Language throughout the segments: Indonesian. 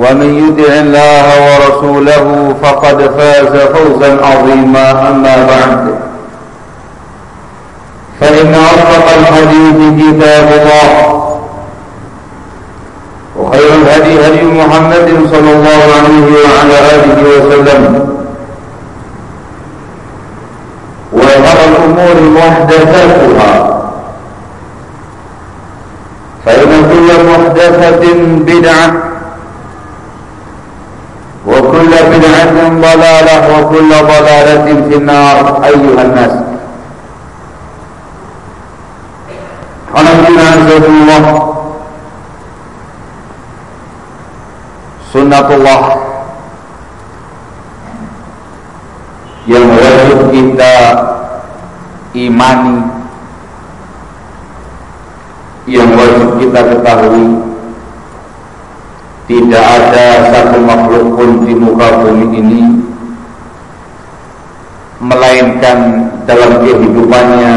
ومن يدع الله ورسوله فقد فاز فوزا عظيما أما بعد. فإن أصدق الحديث كتاب الله وخير الهدي هدي محمد صلى الله عليه وعلى آله وسلم. وشر الأمور محدثاتها. فإن كل محدثة بدعة وكل بدعة ضلالة وكل ضلالة في النار أيها الناس Alhamdulillah Azizullah Sunnatullah Yang wajib kita imani Yang wajib kita ketahui tidak ada satu makhluk pun di muka bumi ini Melainkan dalam kehidupannya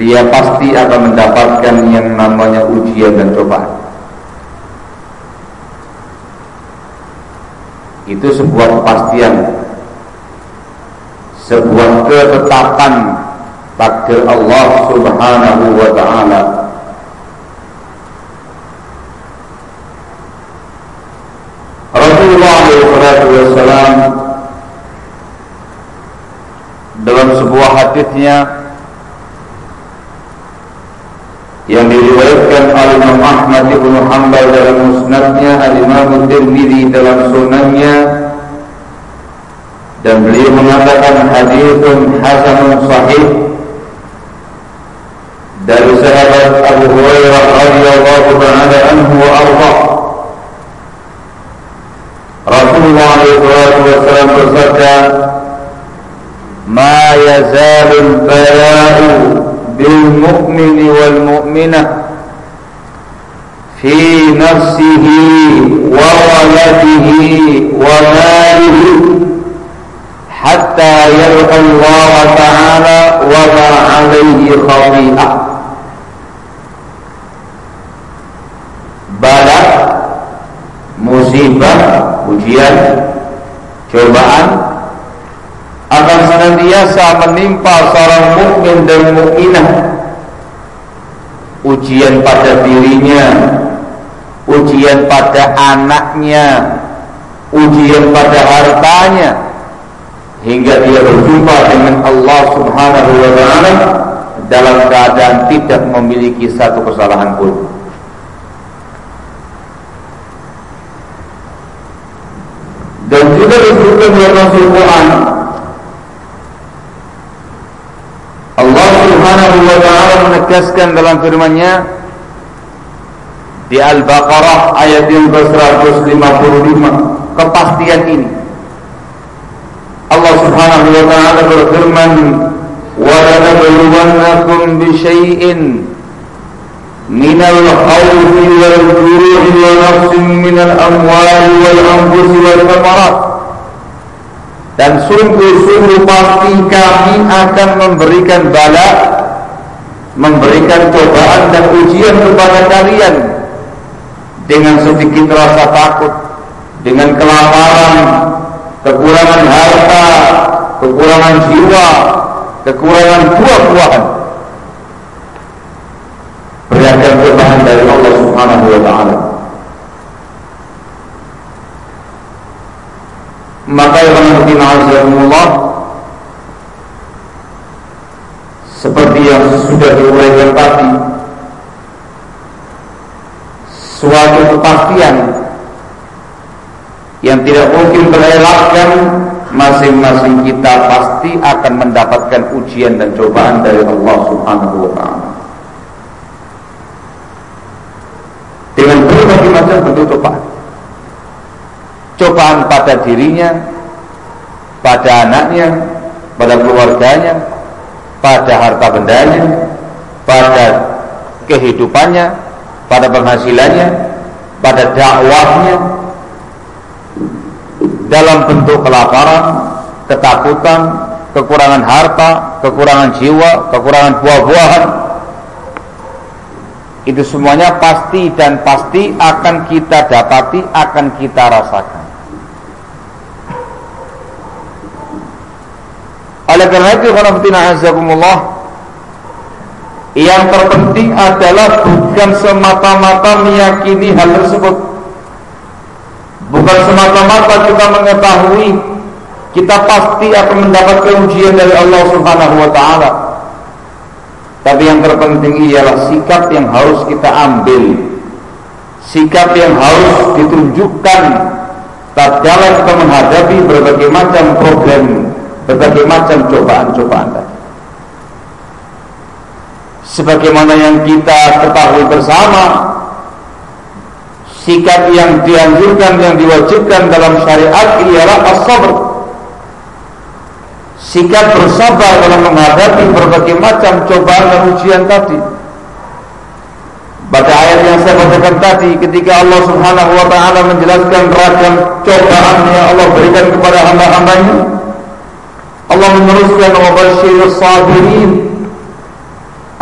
Dia pasti akan mendapatkan yang namanya ujian dan cobaan. Itu sebuah kepastian Sebuah ketetapan takdir Allah subhanahu wa ta'ala SAW dalam sebuah hadisnya yang diriwayatkan oleh Imam Ahmad bin Hanbal dalam musnadnya, Al-Imam Tirmidzi dalam sunannya dan beliau mengatakan hadithun hasanun sahih dari sahabat Abu Hurairah radhiyallahu taala anhu wa ardhah Rasulullah SAW bersabda Ma yazalul bala'u bil mu'mini wal mu'minah Fi nafsihi wa waladihi wa malihi Hatta yalqa Allah Ta'ala wa ma alaihi khabi'ah Bala musibah ujian, cobaan akan senantiasa menimpa seorang mukmin dan mukminah. Ujian pada dirinya, ujian pada anaknya, ujian pada hartanya, hingga dia berjumpa dengan Allah Subhanahu wa taala dalam keadaan tidak memiliki satu kesalahan pun. Dan juga disebutkan dalam Rasul Quran Subhanahu wa taala menegaskan dalam firman-Nya di Al-Baqarah ayat yang ke-155 kepastian ini. Allah Subhanahu wa taala berfirman wa lanabluwannakum bi syai'in من الخوف والجروح ونقص من الأموال والأنفس والثمرات dan sungguh-sungguh pasti kami akan memberikan bala memberikan cobaan dan ujian kepada kalian dengan sedikit rasa takut dengan kelaparan kekurangan harta kekurangan jiwa kekurangan buah-buahan beragam cobaan dari Allah Subhanahu wa taala. Maka yang Allah seperti yang sudah diuraikan tadi suatu kepastian yang tidak mungkin terelakkan masing-masing kita pasti akan mendapatkan ujian dan cobaan dari Allah Subhanahu wa taala. dengan macam bentuk cobaan. Cobaan pada dirinya, pada anaknya, pada keluarganya, pada harta bendanya, pada kehidupannya, pada penghasilannya, pada dakwahnya, dalam bentuk kelaparan, ketakutan, kekurangan harta, kekurangan jiwa, kekurangan buah-buahan, itu semuanya pasti dan pasti akan kita dapati, akan kita rasakan. Oleh karena itu, azakumullah, yang terpenting adalah bukan semata-mata meyakini hal tersebut. Bukan semata-mata kita mengetahui kita pasti akan mendapatkan ujian dari Allah Subhanahu wa taala. Tapi yang terpenting ialah sikap yang harus kita ambil. Sikap yang harus ditunjukkan tatkala kita menghadapi berbagai macam problem Berbagai macam cobaan-cobaan tadi. Sebagaimana yang kita ketahui bersama Sikap yang dianjurkan, yang diwajibkan dalam syariat ialah as-sabr sikap bersabar dalam menghadapi berbagai macam cobaan dan ujian tadi. Pada ayat yang saya bacakan tadi ketika Allah Subhanahu wa taala menjelaskan ragam cobaan yang Allah berikan kepada hamba-hambanya Allah meneruskan wa basyirus sabirin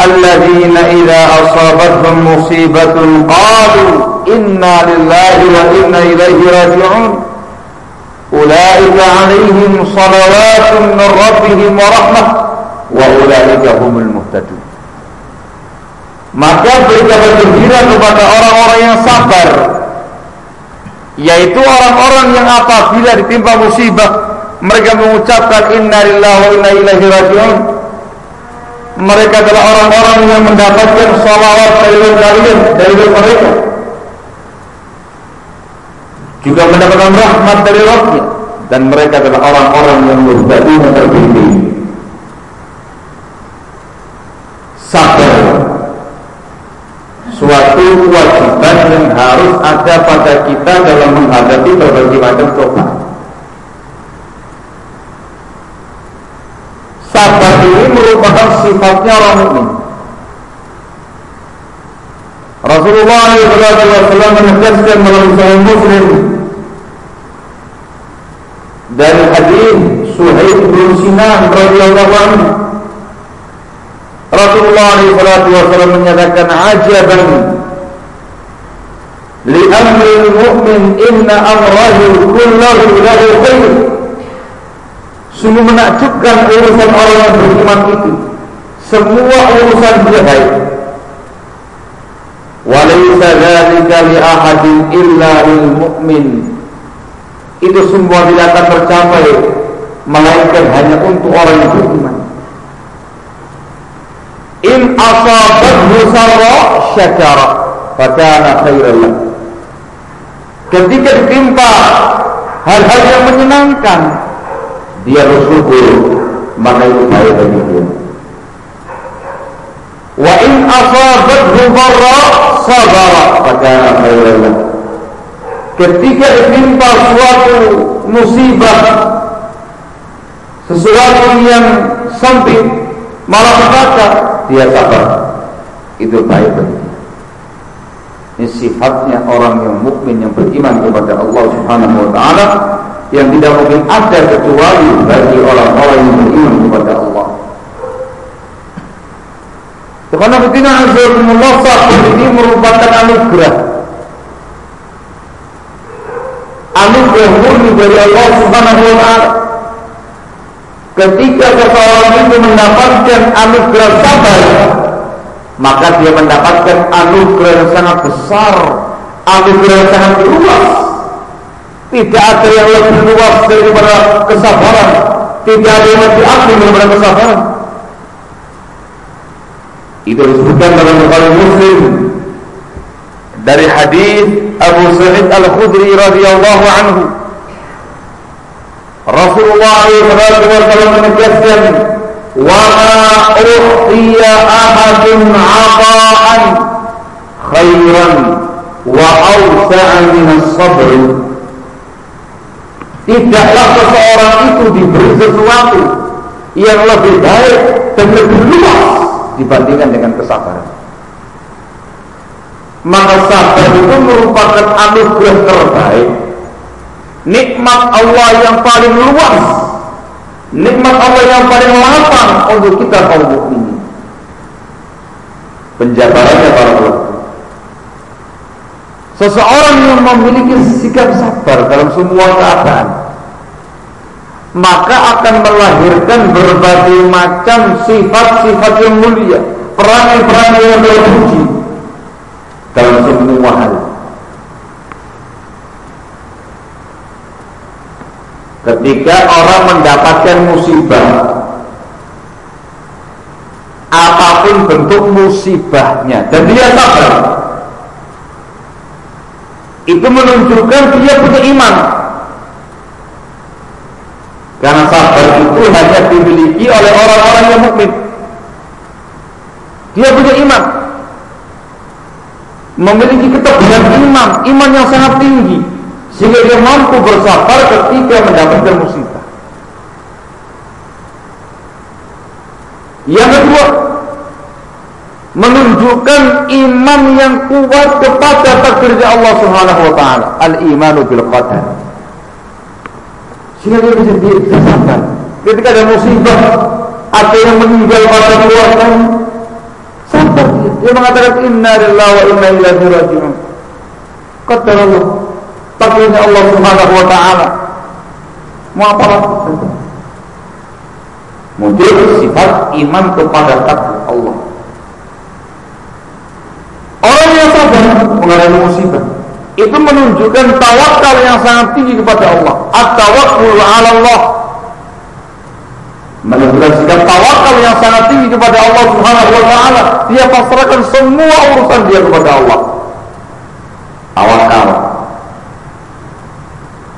alladzina idza asabatuhum musibatun qalu inna lillahi wa inna ilaihi raji'un أولئك عليهم صلوات من ربهم ورحمة وأولئك هم المهتدون maka berikan gembira kepada orang-orang yang sabar yaitu orang-orang yang apabila ditimpa musibah mereka mengucapkan inna lillahi wa inna ilaihi rajiun mereka adalah orang-orang yang mendapatkan salawat dari kalian dari mereka juga mendapatkan rahmat dari Rabbnya dan mereka adalah orang-orang yang muhtadin terbimbing. Sabar. Suatu kewajiban yang harus ada pada kita dalam menghadapi berbagai macam cobaan sabar ini merupakan sifatnya orang mukmin Rasulullah SAW menegaskan dalam Sahih Muslim dari hadis Suhaib bin Sinan radhiyallahu anhu. Rasulullah SAW menyatakan ajaban li amri mu'min inna amrahu kullahu lahu khair. Sungguh menakjubkan urusan orang yang beriman itu. Semua urusan dia baik walaysa dzalika li ahadin illa lil mu'min itu semua tidak akan tercapai melainkan hanya untuk orang yang beriman. in asabathu sarra syakara fakana khairan ketika ditimpa hal-hal yang menyenangkan dia bersyukur. Maka itu baik bagi dia Wa in asabathu dharra sabara. Fakana khairan Ketika ditimpa suatu musibah sesuatu yang sempit malah petaka dia sabar. Itu baik bagi ini sifatnya orang yang mukmin yang beriman kepada Allah Subhanahu wa taala yang tidak mungkin ada kecuali bagi orang-orang yang beriman kepada Allah. Karena ketika Azzakumullah sahabat ini merupakan anugerah. Anugerah murni dari Allah subhanahu wa ta'ala. Ketika seseorang itu mendapatkan anugerah sabar Maka dia mendapatkan anugerah yang sangat besar Anugerah yang sangat luas. Tidak ada yang lebih luas daripada kesabaran. Tidak ada yang lebih agung daripada kesabaran itu disebutkan dalam Bukhari Muslim dari hadis Abu Sa'id Al-Khudri radhiyallahu anhu Rasulullah SAW menegaskan wa uhtiya ahadun 'ata'an khairan wa awsa'a min as-sabr Tidaklah seseorang itu diberi sesuatu yang lebih baik dan lebih luas dibandingkan dengan kesabaran. Maka sabar itu merupakan anugerah terbaik, nikmat Allah yang paling luas, nikmat Allah yang paling lapang untuk kita kaum mukminin. Penjabarannya para ulama. Seseorang yang memiliki sikap sabar dalam semua keadaan, maka akan melahirkan berbagai macam sifat-sifat yang mulia, perangai-perangai yang terpuji dalam semua hal. Ketika orang mendapatkan musibah, apa pun bentuk musibahnya, dan dia sabar, itu menunjukkan dia punya iman karena sabar itu hanya dimiliki oleh orang-orang yang mukmin. Dia punya iman. Memiliki ketebalan iman, iman yang sangat tinggi sehingga dia mampu bersabar ketika mendapatkan musibah. Yang kedua, menunjukkan iman yang kuat kepada takdirnya Allah Subhanahu wa taala, al-imanu bil qadar. Sehingga dia bisa dirasakan. Ketika ada musibah, ada yang meninggal pada keluarga, sabar dia. Mengatakan Inna lillahi wa inna ilaihi rajiun. Qaddar Allah. Takdirnya Allah Subhanahu wa taala. Mau apa? Muncul sifat iman kepada takdir Allah. Orang yang sabar mengalami musibah itu menunjukkan tawakal yang sangat tinggi kepada Allah. At-tawakkul 'ala Allah. Menunjukkan sikap tawakal yang sangat tinggi kepada Allah Subhanahu wa taala. Dia pasrahkan semua urusan dia kepada Allah. Tawakal.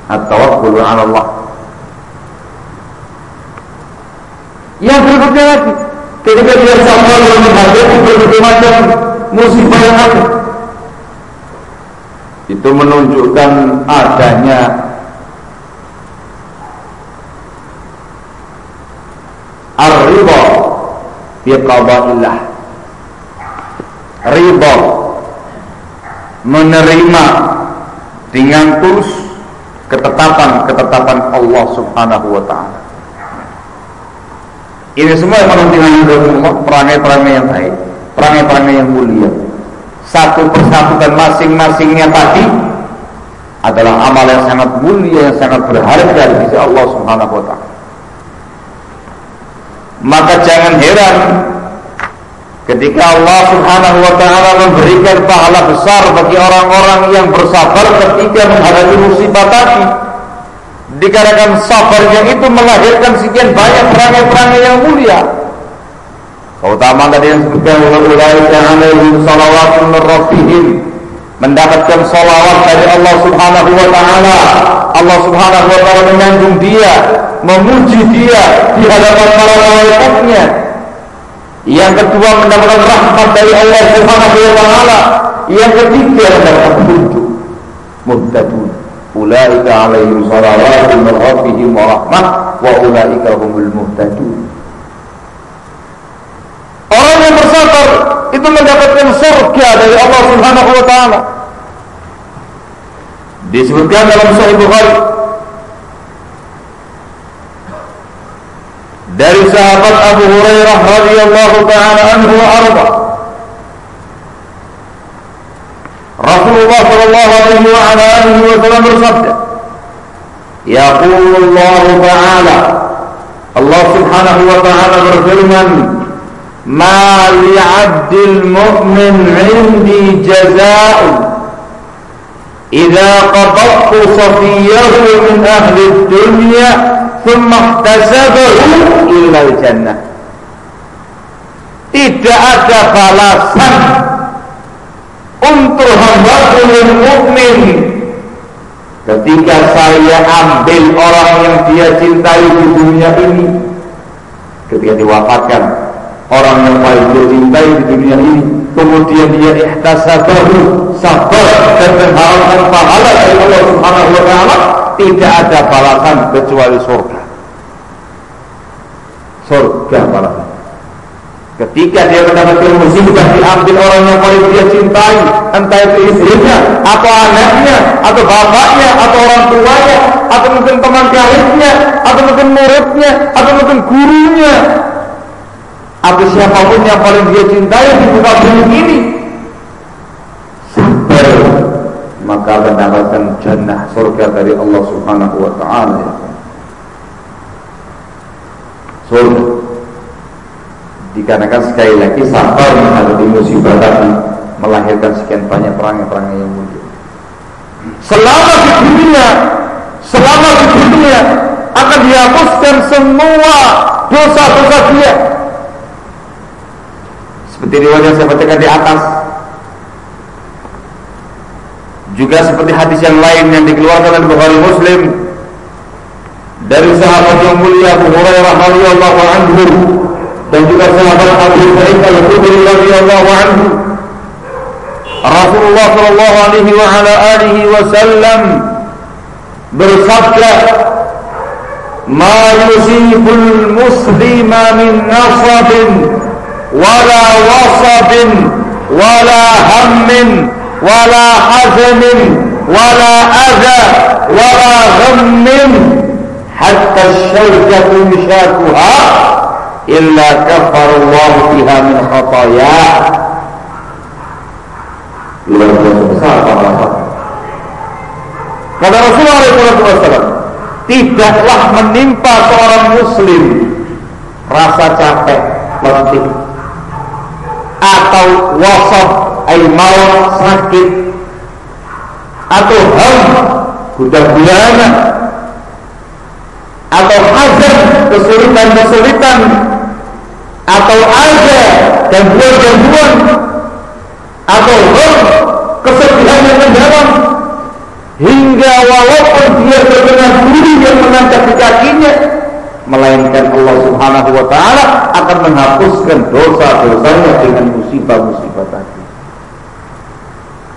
At-tawakkul 'ala Allah. Yang berikutnya lagi, ketika dia sabar menghadapi berbagai macam musibah yang ada, itu menunjukkan adanya ar-ridha bi qada'illah. Ridha menerima dengan tulus ketetapan-ketetapan Allah Subhanahu wa taala. Ini semua yang menunjukkan perangai-perangai yang baik, perangai-perangai yang mulia satu persatu dan masing-masingnya tadi adalah amal yang sangat mulia yang sangat berharga di sisi Allah Subhanahu wa taala. Maka jangan heran ketika Allah Subhanahu wa taala memberikan pahala besar bagi orang-orang yang bersabar ketika menghadapi musibah tadi. Dikarenakan sabarnya itu melahirkan sekian banyak perangai-perangai yang mulia Keutamaan tadi yang disebutkan ulaika alaihim salawatun min rabbihim mendapatkan salawat dari Allah Subhanahu wa taala. Allah Subhanahu wa taala menyanjung dia, memuji dia di hadapan para malaikatnya. Yang kedua mendapatkan rahmat dari Allah Subhanahu wa taala. Yang ketiga mendapatkan petunjuk. Muhtadun. Ulaika alaihim salawatun min rabbihim wa rahmah wa ulaika humul muhtadun. Orang yang bersabar itu mendapatkan surga dari Allah Subhanahu wa taala. Disebutkan dalam Sahih Bukhari dari sahabat Abu Hurairah radhiyallahu taala anhu wa arda. Rasulullah sallallahu alaihi wa ala alihi wasallam bersabda, Yaqulu Allah Ta'ala Allah Subhanahu wa taala berfirman, "Ma li'abdil mu'min 'indi jazaa'un idza qadaqtu safiyahu min ahli dunya thumma ihtasabahu illa jannah tidak ada balasan untuk hamba yang mukmin. Ketika saya ambil orang yang dia cintai di dunia ini ketika diwafatkan orang yang paling dia cintai di dunia ini kemudian dia ihtasabahu sabar dan mengharapkan pahala dari Allah Subhanahu wa taala. Tidak ada balasan kecuali surga. Surga balasan. Ketika dia mendapatkan musibah diambil orang yang paling dia cintai, entah itu istrinya, atau anaknya, atau bapaknya, atau orang tuanya, atau mungkin teman karibnya, atau mungkin muridnya, atau mungkin gurunya, atau siapa pun yang paling dia cintai di muka bumi ini, sabar maka mendapatkan jannah surga dari Allah Subhanahu wa taala. Surga dikarenakan sekali lagi sabar menghadapi musibah tadi melahirkan sekian banyak perangai-perangai yang muncul. Selama di dunia, selama di dunia akan dihapuskan semua dosa-dosa dia. Seperti riwayat yang saya bacakan di atas. Juga seperti hadis yang lain yang dikeluarkan oleh Bukhari Muslim dari sahabat yang mulia Abu Hurairah radhiyallahu anhu dan juga sahabat Abu Sa'id Al-Khudri radhiyallahu anhu Rasulullah sallallahu alaihi wa ala alihi wasallam bersabda ma yusibul muslima min nasabin wala wasabin wala hammin wala hazanin wala adha wala ghammin hatta syawjatu mishakuha illa Allah biha min khataya luar biasa besar pahala kata Rasulullah SAW tidaklah menimpa seorang muslim rasa capek letih atau wasaf ay maut sakit atau ham gundah gulana atau hazan kesulitan-kesulitan atau ada gangguan-gangguan atau roh kesedihan yang mendalam hingga walaupun dia terkena duri yang menancap di kakinya melainkan Allah Subhanahu wa taala akan menghapuskan dosa-dosanya dengan musibah-musibah tadi.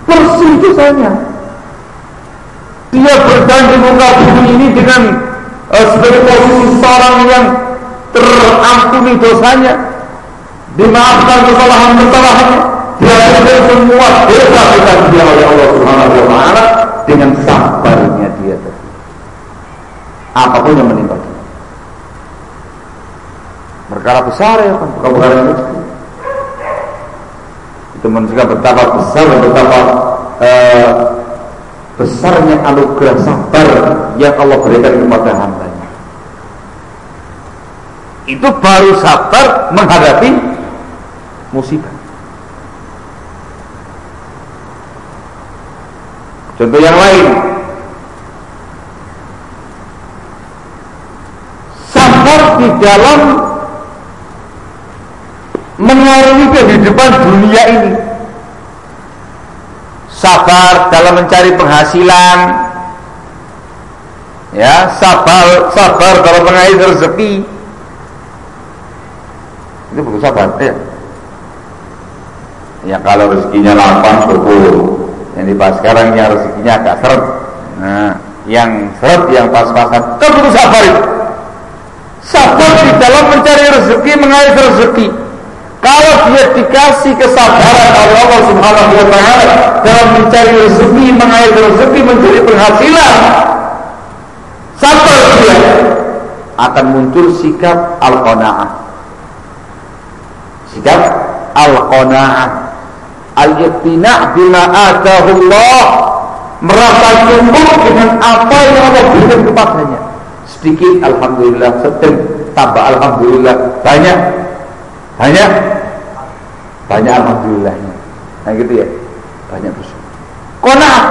Bersih dosanya. Dia berjanji muka bumi ini dengan uh, sebagai posisi seorang yang terampuni dosanya dimaafkan kesalahan-kesalahannya diajarkan semua dosa kita dia oleh Allah Subhanahu wa taala dengan sabarnya dia tadi apa pun yang menimpa dia perkara besar ya kan? Perkara yang kecil itu menunjukkan betapa besar dan betapa uh, besarnya anugerah sabar yang Allah berikan kepada hamba itu baru sabar menghadapi musibah. Contoh yang lain, sabar di dalam mengarungi kehidupan dunia ini. Sabar dalam mencari penghasilan, ya sabar sabar dalam mengais rezeki Itu buku sabar, ya. Ya kalau rezekinya lapang syukur. Yang di pas sekarang yang rezekinya agak seret. Nah, yang seret yang pas-pasan, kan sabar itu. Sabar di dalam mencari rezeki, mengais rezeki. Kalau dia dikasih kesabaran oleh Allah Subhanahu wa taala dalam mencari rezeki, mengais rezeki, mencari penghasilan, sabar dia akan muncul sikap al-qanaah. Sikap al-qanaah. Al-iqtina' bima atahullah merasa cukup dengan apa yang Allah berikan kepadanya. Sedikit alhamdulillah, sedang tambah alhamdulillah, banyak banyak banyak alhamdulillahnya. Nah gitu ya. Banyak bersyukur. Qanaah.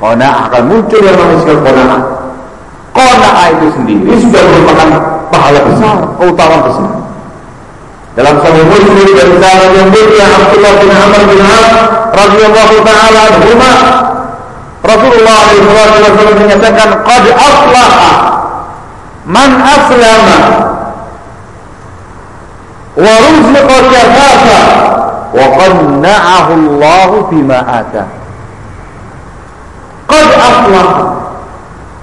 Qanaah akan muncul yang namanya sikap. Qanaah itu sendiri sudah merupakan pahala besar, keutamaan besar. Dalam sahih Muslim dari sahabat yang mulia Abdullah bin Amr bin As radhiyallahu taala anhuma Rasulullah SAW menyatakan qad aflaha man aslama kafafa wa qanna'ahu Allah bima ata qad aflaha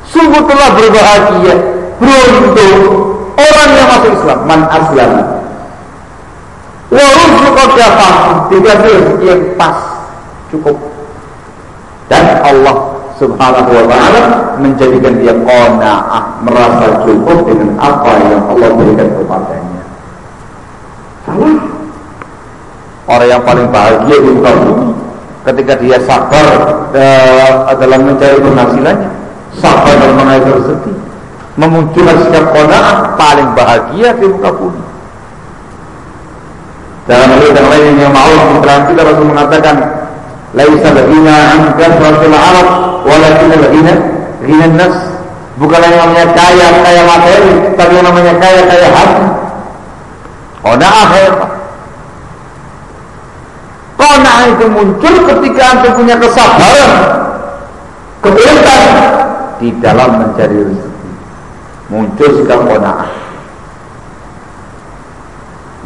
sungguh telah berbahagia beruntung orang yang masuk Islam. Man aslama wa ruziqa kafafa dikasih rezeki yang pas cukup. Dan Allah Subhanahu wa taala menjadikan dia qanaah merasa cukup dengan apa yang Allah berikan kepadanya Salah. Orang yang paling bahagia di muka bumi ketika dia sabar uh, dalam mencari penghasilannya, sabar dalam mengalir rezeki, memunculkan sikap qanaah paling bahagia di muka bumi. Dalam hal yang lain yang mau berarti Rasul mengatakan, "Laisa ladina an kasratil arab, walakin ladina ghina nas." Bukanlah yang namanya kaya kaya materi, tapi yang namanya kaya kaya hati. Qanaah hebat. Qanaah itu muncul ketika antum punya kesabaran, kebebasan di dalam mencari rezeki. Muncul sikap qanaah.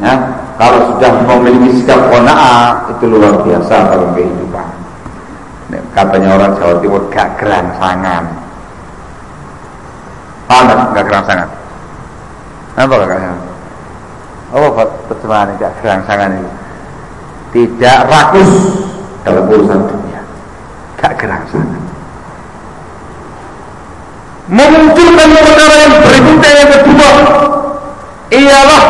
Ya, kalau sudah memiliki sikap qanaah itu luar biasa dalam kehidupan. Katanya orang Jawa Timur gak gerangsangan. Paham gak gerangsangan? Apa gak gerangsangan? apa terjemahan tidak gerangsangan itu tidak rakus dalam urusan dunia. Gak gerangsangan memunculkan perkara yang berikutnya yang kedua ialah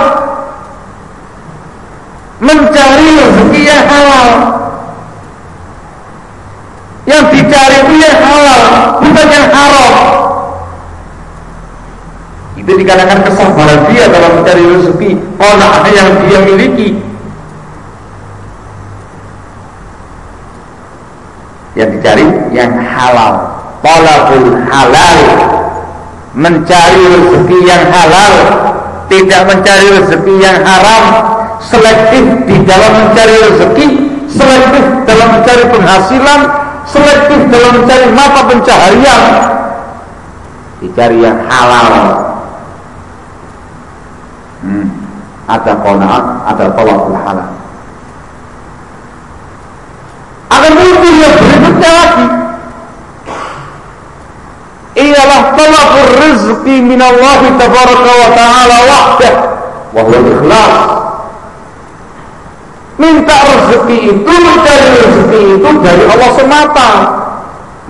mencari rezeki yang halal. Yang dicari itu yang halal bukan yang haram. Itu dikarenakan kesabaran dia dalam mencari rezeki. Qana'ah yang dia miliki Yang dicari yang halal. Talabul halal. Mencari rezeki yang halal. Tidak mencari rezeki yang haram. Selektif di dalam mencari rezeki. Selektif dalam mencari penghasilan. Selektif dalam mencari mata pencaharian. Dicari yang halal. Hmm. ada qanaat ada talabul halal akan muncul yang berikutnya lagi. Ialah talabur rizki minallahi tabaraka wa ta'ala wahdah. Wa ikhlas. Minta rezeki itu mencari rezeki itu dari Allah semata.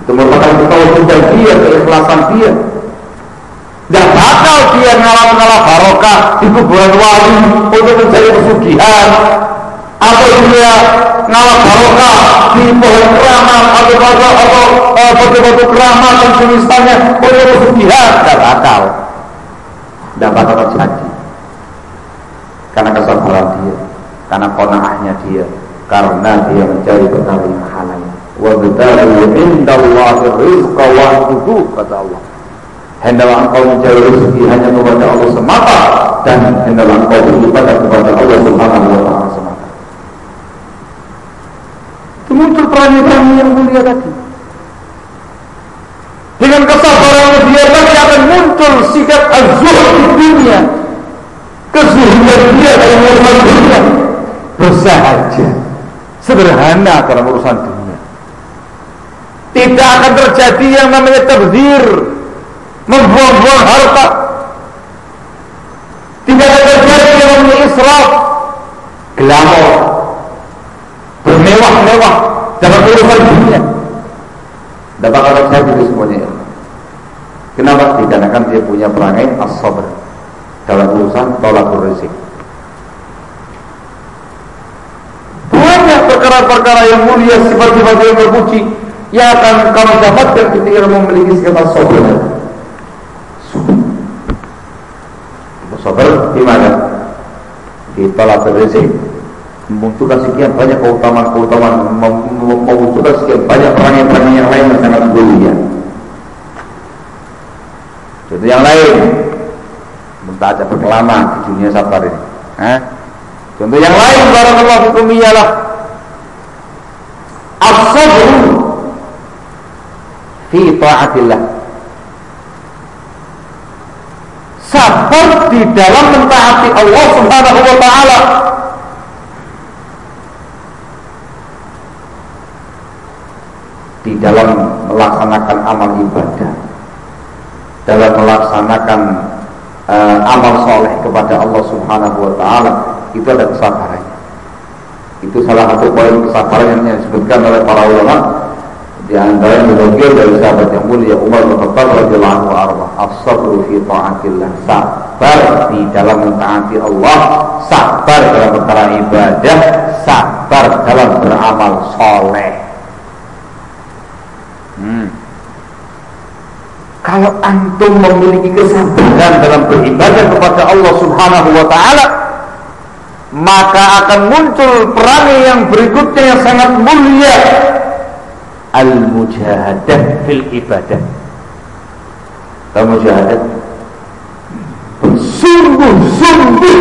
Itu merupakan ketawaduan dia keikhlasan dia. Tidak bakal dia ngalah-ngalah barokah di kuburan wali untuk mencari pesugihan atau dia? Ngalah barokah di pohon keramat atau atau atau eh, batu-batu keramat dan semisalnya untuk pesugihan tidak bakal tidak bakal terjadi karena kesabaran dia karena konaahnya dia karena dia mencari perkara yang halal wa bitaru indallahi rizqa wa kata Allah. Hendaklah engkau mencari rezeki hanya kepada Allah semata dan hendaklah engkau beribadah kepada Allah Subhanahu wa taala semata. Itu muncul perangai-perangai yang mulia tadi. Dengan kesabaran dia tadi akan muncul sikap azhur di dunia. Kezuhudan dia dalam urusan dunia. Bersahaja. Sederhana dalam urusan dunia. Tidak akan terjadi yang namanya terzir membuang-buang harta. Tidak akan terjadi yang namanya israf. Glamor bermewah-mewah dalam urusan dunia tidak bakal terjadi semuanya. Kenapa? dikarenakan dia punya perangai as-sabr. Dalam urusan tolak rezeki. Banyak perkara-perkara yang mulia sifat-sifat yang terpuji yang akan kamu dapatkan ketika kamu memiliki sifat sabar sabar di mana? di tolak rezeki membutuhkan sekian banyak keutamaan-keutamaan membutuhkan sekian banyak perangai-perangai yang lain yang sangat mulia Contoh yang lain aja berkelama di dunia sabar ini. Eh? Contoh yang lain barakallahu fikum ialah as-sabr fi taatillah. Sabar di dalam mentaati Allah Subhanahu wa taala. Di dalam melaksanakan amal ibadah. Dalam melaksanakan uh, amal soleh kepada Allah Subhanahu Wa Taala itu ada kesabarannya. Itu salah satu poin kesabaran yang disebutkan oleh para ulama di antara yang dinukil dari sahabat yang mulia Umar bin Khattab radhiyallahu anhu arba as-sabru fi taatillah sabar di dalam mentaati Allah sabar dalam perkara ibadah sabar dalam beramal soleh Kalau antum memiliki kesabaran dalam beribadah kepada Allah Subhanahu wa taala, maka akan muncul perangai yang berikutnya yang sangat mulia al-mujahadah fil ibadah. Al-mujahadah sungguh-sungguh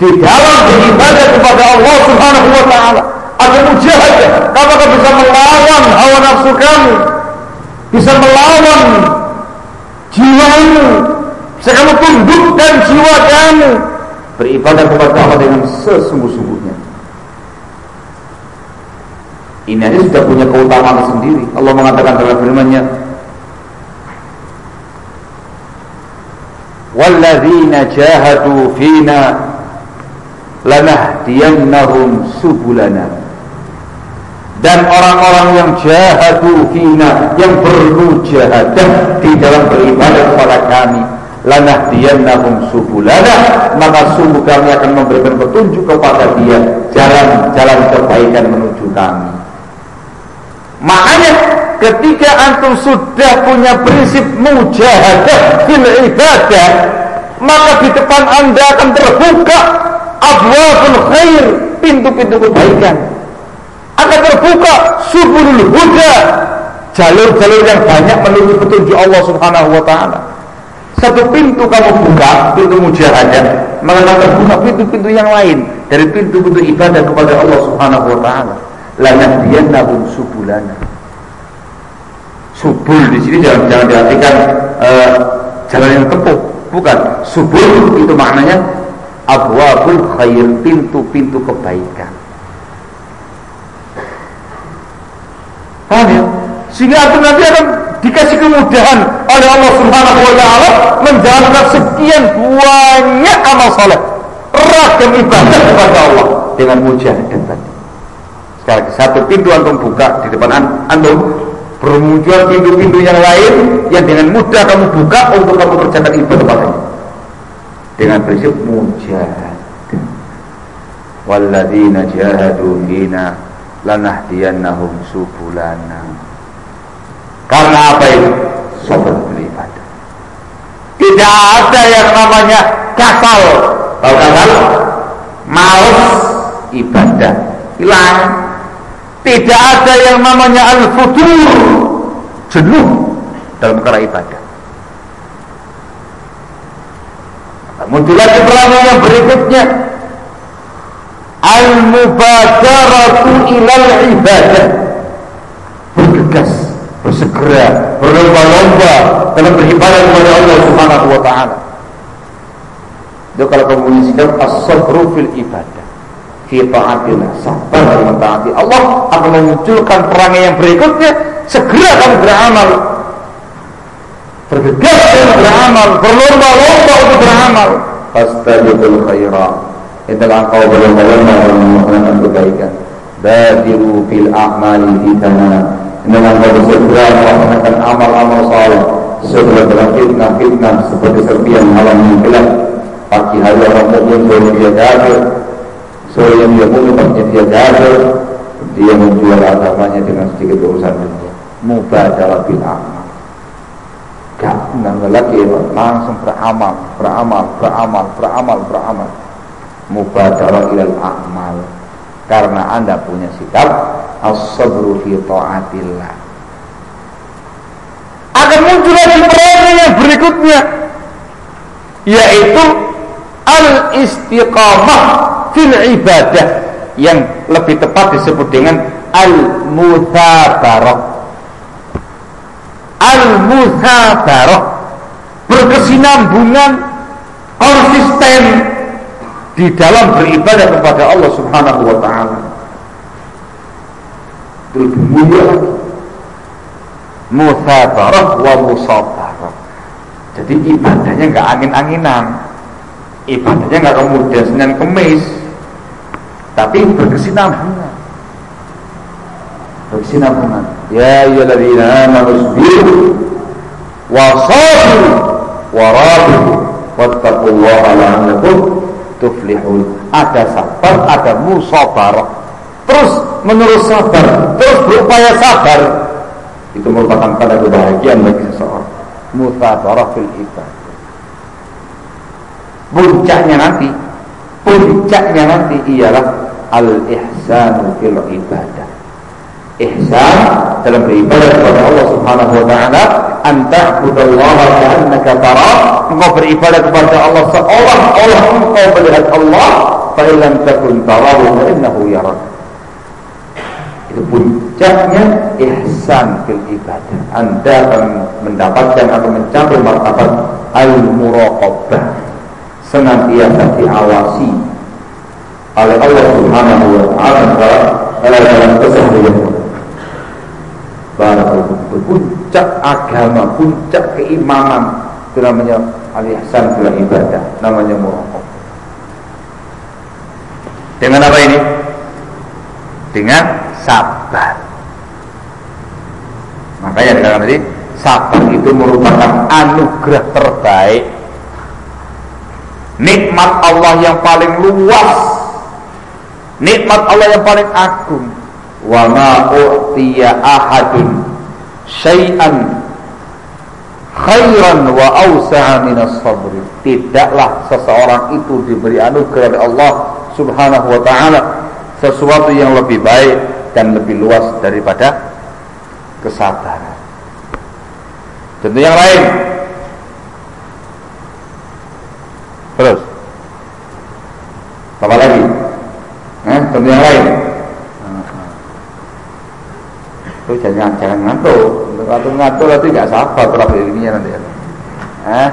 di dalam beribadah kepada Allah Subhanahu wa taala. Ada mujahadah, kamu akan bisa melawan hawa nafsu kamu, bisa melawan jiwamu. Bisa kamu tundukkan jiwa kamu. Beribadah kepada Allah dengan sesungguh-sungguhnya. Ini aja sudah punya keutamaan sendiri. Allah mengatakan dalam firman-Nya walladzina jahadu fina lanahdiyannahum subulana dan orang-orang yang jahadu fina yang bermujahadah di dalam beribadah kepada kami lanah diyannahum subulana maka sungguh kami akan memberikan petunjuk kepada dia jalan-jalan kebaikan menuju kami. Makanya ketika antum sudah punya prinsip mujahadah fil ibadah maka di depan anda akan terbuka abwabul khair pintu-pintu kebaikan akan terbuka subulul huda jalur-jalur yang banyak menuju petunjuk Allah Subhanahu wa taala. Satu pintu kamu buka, pintu mujahadah, maka akan terbuka pintu-pintu yang lain dari pintu-pintu ibadah kepada Allah Subhanahu wa taala. Lanahdiyannahum subulana. Subul di sini jangan jangan diartikan uh, jalan yang tempuh, bukan. Subul itu maknanya abwabul khair, pintu-pintu kebaikan. Paham ya? Sehingga aku nanti akan dikasih kemudahan oleh Allah Subhanahu wa taala menjalankan sekian banyak amal saleh, ragam ibadah kepada Allah dengan mujahadah tadi. Sekarang satu pintu antum buka di depan antum bermunculan pintu-pintu yang lain yang dengan mudah kamu buka untuk kamu kerjakan ibadah padanya dengan prinsip mujahadah. Walladzina jahadu fina lanahdiyannahum subulana. Karena apa itu sabar beribadah tidak ada yang namanya kasal. Tahu kasal? Males ibadah. Hilang. Tidak ada yang namanya al-futur jenuh dalam perkara ibadah. Muncul lagi pelangi yang berikutnya al-mubadaratu ilal ibadah bergegas bersegera berlomba-lomba dalam beribadah kepada Allah Subhanahu wa taala Itu kalau kamu sikap as-sabru fil ibadah. Fi ta'atillah, sabar dalam mentaati Allah akan memunculkan perangai yang berikutnya, segera kamu beramal. Bergegas dengan beramal, berlomba-lomba untuk beramal. Fastabiqul khairat. Itulah engkau berlomba-lomba dalam melakukan kebaikan. Badiru fil a'mali fitana. Inilah engkau bersegera melaksanakan amal-amal saleh dalam fitnah-fitnah seperti serpian malam yang gelap. Pagi hari orang mukmin sore dia kafir sore yang dia mukmin pagi dia kafir dia menjual agamanya dengan sedikit urusan dunia. Mubadalah bil amal. Gak nggak lagi langsung beramal beramal beramal beramal beramal mubadalah ilal amal. Karena anda punya sikap as-sabru fi ta'atillah. Akan muncul lagi perangai yang berikutnya yaitu al-istiqamah fil ibadah yang lebih tepat disebut dengan al-muthabarah al-muthabarah berkesinambungan konsisten di dalam beribadah kepada Allah Subhanahu wa taala. Lebih mulia lagi wa musabarah. Jadi ibadahnya nggak angin-anginan. Ibadahnya nggak kemudian Senin Kemis. Tapi berkesinambungan. Berkesinambungan. Ya ayyuhalladzina amanu sabiru wa sabiru wa rabitu wattaqullaha la'allakum tuflihun. Ada sabar ada musabarah. Terus menerus sabar terus berupaya sabar. Itu merupakan tanda kebahagiaan bagi seseorang. Mutabarah fil ibadah. Puncaknya nanti puncaknya nanti ialah al ihsan fil ibadah ihsan dalam beribadah kepada Allah Subhanahu wa taala anta budallaha ka'annaka tara. Engkau beribadah kepada Allah seolah-olah engkau melihat Allah fa illam takun tarahu fa innahu yarak itu puncaknya ihsan fil ibadah. Anda akan mendapatkan atau mencapai martabat al-muraqabah senantiasa diawasi oleh Allah Subhanahu wa taala dalam keseharian Barakallahu puncak agama, puncak keimanan itu namanya al-ihsan fil ibadah, namanya muraqabah. Dengan apa ini? Dengan sabar. Makanya dikatakan tadi sabar itu merupakan anugerah terbaik. Nikmat Allah yang paling luas. Nikmat Allah yang paling agung. Wa ma u'tiya ahadun syai'an khairan wa awsa'a minas sabri. Tidaklah seseorang itu diberi anugerah oleh Allah Subhanahu wa taala sesuatu yang lebih baik dan lebih luas daripada kesabaran. Contoh yang lain. Terus. Apa lagi? Eh, contoh yang lain. Itu jangan jangan ngantuk. Kalau ngantuk nanti nggak sabar kalau ilminya nanti. Eh?